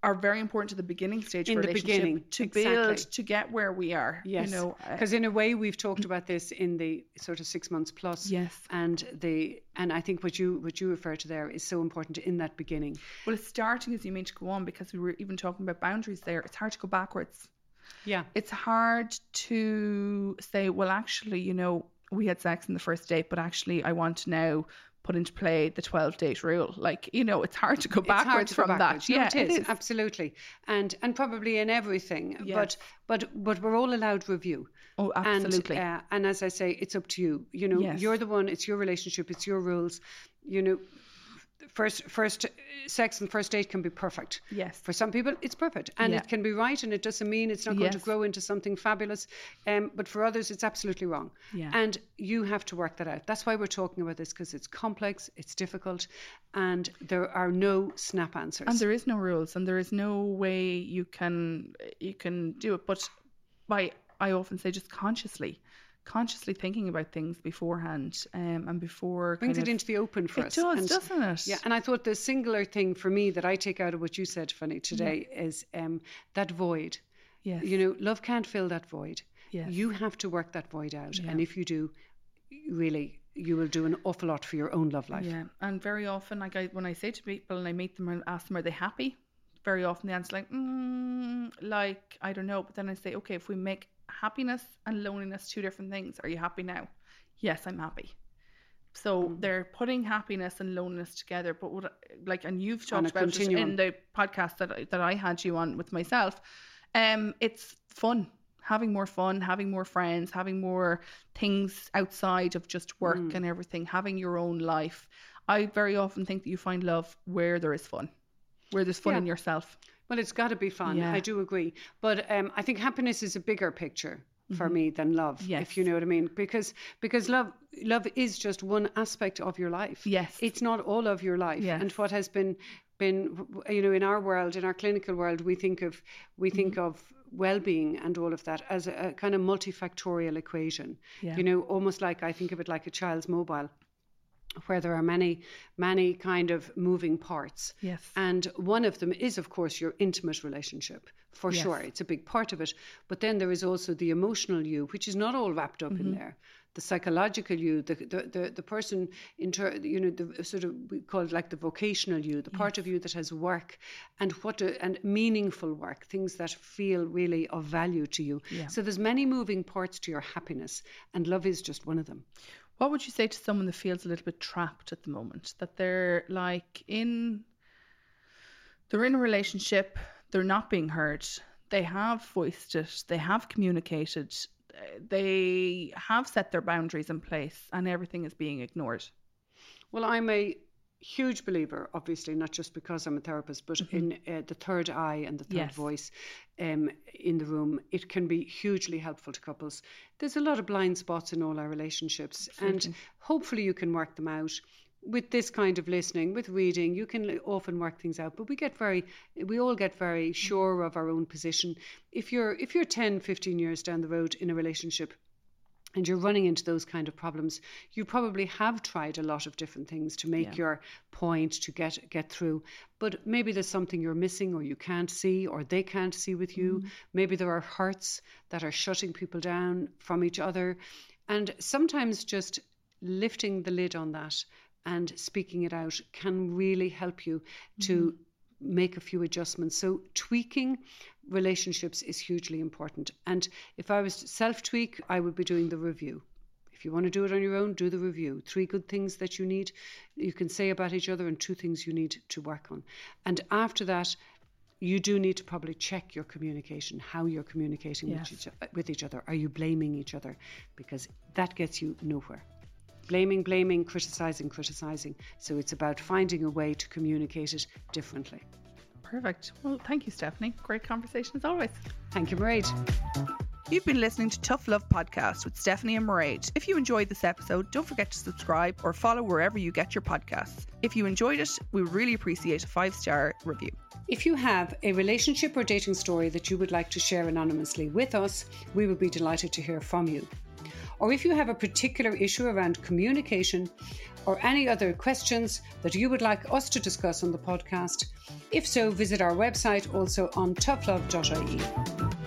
S1: are very important to the beginning stage.
S2: In
S1: of
S2: the beginning,
S1: to
S2: exactly.
S1: build to get where we are.
S2: Yes,
S1: you know. uh,
S2: because in a way we've talked about this in the sort of six months plus.
S1: Yes.
S2: and the and I think what you what you refer to there is so important in that beginning.
S1: well, it's starting as you mean to go on because we were even talking about boundaries there. It's hard to go backwards.
S2: Yeah,
S1: It's hard to say, well, actually, you know, we had sex in the first date, but actually, I want to now put into play the 12 date rule. Like, you know, it's hard to go backwards
S2: to go
S1: from
S2: backwards.
S1: that.
S2: No,
S1: yeah,
S2: it is, absolutely, and and probably in everything.
S1: Yes.
S2: But but but we're all allowed review.
S1: Oh, absolutely.
S2: And, uh, and as I say, it's up to you. You know,
S1: Yes.
S2: you're the one. It's your relationship. It's your rules. You know, first first uh, sex and first date can be perfect.
S1: yes.
S2: For some people, it's perfect, and
S1: Yeah.
S2: it can be right, and it doesn't mean it's not going to grow into something fabulous. Um, but for others, it's absolutely wrong.
S1: Yeah.
S2: And you have to work that out. That's why we're talking about this because it's complex, it's difficult, and there are no snap answers.
S1: and there is no rules and there is no way you can you can do it but by i often say just consciously consciously thinking about things beforehand um, and before
S2: brings it
S1: of,
S2: into the open for
S1: it
S2: us.
S1: does
S2: and-
S1: doesn't it
S2: Yeah, and I thought the singular thing for me that I take out of what you said, Fanny, today is um, that void.
S1: yes
S2: You know, love can't fill that void.
S1: yes
S2: You have to work that void out,
S1: Yeah.
S2: and if you do, really, you will do an awful lot for your own love life.
S1: yeah and very often like I, when i say to people and i meet them and ask them are they happy very often the answer like mm, like i don't know but then i say okay if we make happiness and loneliness two different things are you happy now yes i'm happy so
S2: Mm.
S1: they're putting happiness and loneliness together but what like and you've talked about
S2: continuum.
S1: in the podcast that I, that I had you on with myself um it's fun having more fun having more friends having more things outside of just work
S2: Mm.
S1: and everything having your own life i very often think that you find love where there is fun where there's fun
S2: Yeah.
S1: in yourself
S2: Well, it's got to be fun.
S1: Yeah.
S2: I do agree, but um, I think happiness is a bigger picture for
S1: Mhm.
S2: me than love.
S1: Yes.
S2: If you know what I mean, because because love love is just one aspect of your life.
S1: yes
S2: It's not all of your life.
S1: Yes.
S2: And what has been been you know in our world, in our clinical world, we think of we
S1: Mm-hmm.
S2: think of well-being and all of that as a, a kind of multifactorial equation.
S1: yeah
S2: You know, almost like I think of it like a child's mobile, where there are many many kind of moving parts.
S1: yes
S2: And one of them is, of course, your intimate relationship, for
S1: Yes.
S2: sure. It's a big part of it. But then there is also the emotional you, which is not all wrapped up
S1: Mm-hmm.
S2: in there. The psychological you, the the the, the person, inter, you know, the sort of we call it like the vocational you, the part of you that has work, and what do, and meaningful work, things that feel really of value to you.
S1: Yeah.
S2: So there's many moving parts to your happiness, and love is just one of them.
S1: What would you say to someone that feels a little bit trapped at the moment? That they're like in they're in a relationship, they're not being heard. They have voiced it, they have communicated, they have set their boundaries in place and everything is being ignored.
S2: Well, I'm a huge believer, obviously, not just because I'm a therapist, but in uh, the third eye and the third
S1: Mm-hmm. Yes.
S2: voice um, in the room. It can be hugely helpful to couples. There's a lot of blind spots in all our relationships, and hopefully, you can work them out. With this kind of listening, with reading, you can often work things out. But we get very, we all get very sure of our own position. If you're if you're 10, 15 years down the road in a relationship, and you're running into those kind of problems, you probably have tried a lot of different things to make
S1: Yeah.
S2: your point to get get through. But maybe there's something you're missing or you can't see or they can't see with you. Mm-hmm. Maybe there are hurts that are shutting people down from each other. And sometimes just lifting the lid on that and speaking it out can really help you to mm-hmm. make a few adjustments. So, tweaking relationships is hugely important. And if I was to self tweak, I would be doing the review. If you want to do it on your own, do the review. Three good things that you need you can say about each other, and two things you need to work on. And after that, you do need to probably check your communication, how you're communicating
S1: Yes.
S2: with, each, with each other. Are you blaming each other? Because that gets you nowhere. Blaming, blaming, criticizing, criticizing. So it's about finding a way to communicate it differently.
S1: Perfect. Well, thank you, Stephanie. Great conversation as always.
S2: Thank you, Mairead.
S1: You've been listening to Tough Love Podcast with Stephanie and Mairead. If you enjoyed this episode, don't forget to subscribe or follow wherever you get your podcasts. If you enjoyed it, we would really appreciate a five star review.
S2: If you have a relationship or dating story that you would like to share anonymously with us, we would be delighted to hear from you. Or if you have a particular issue around communication or any other questions that you would like us to discuss on the podcast, if so, visit our website also on toughlove.ie.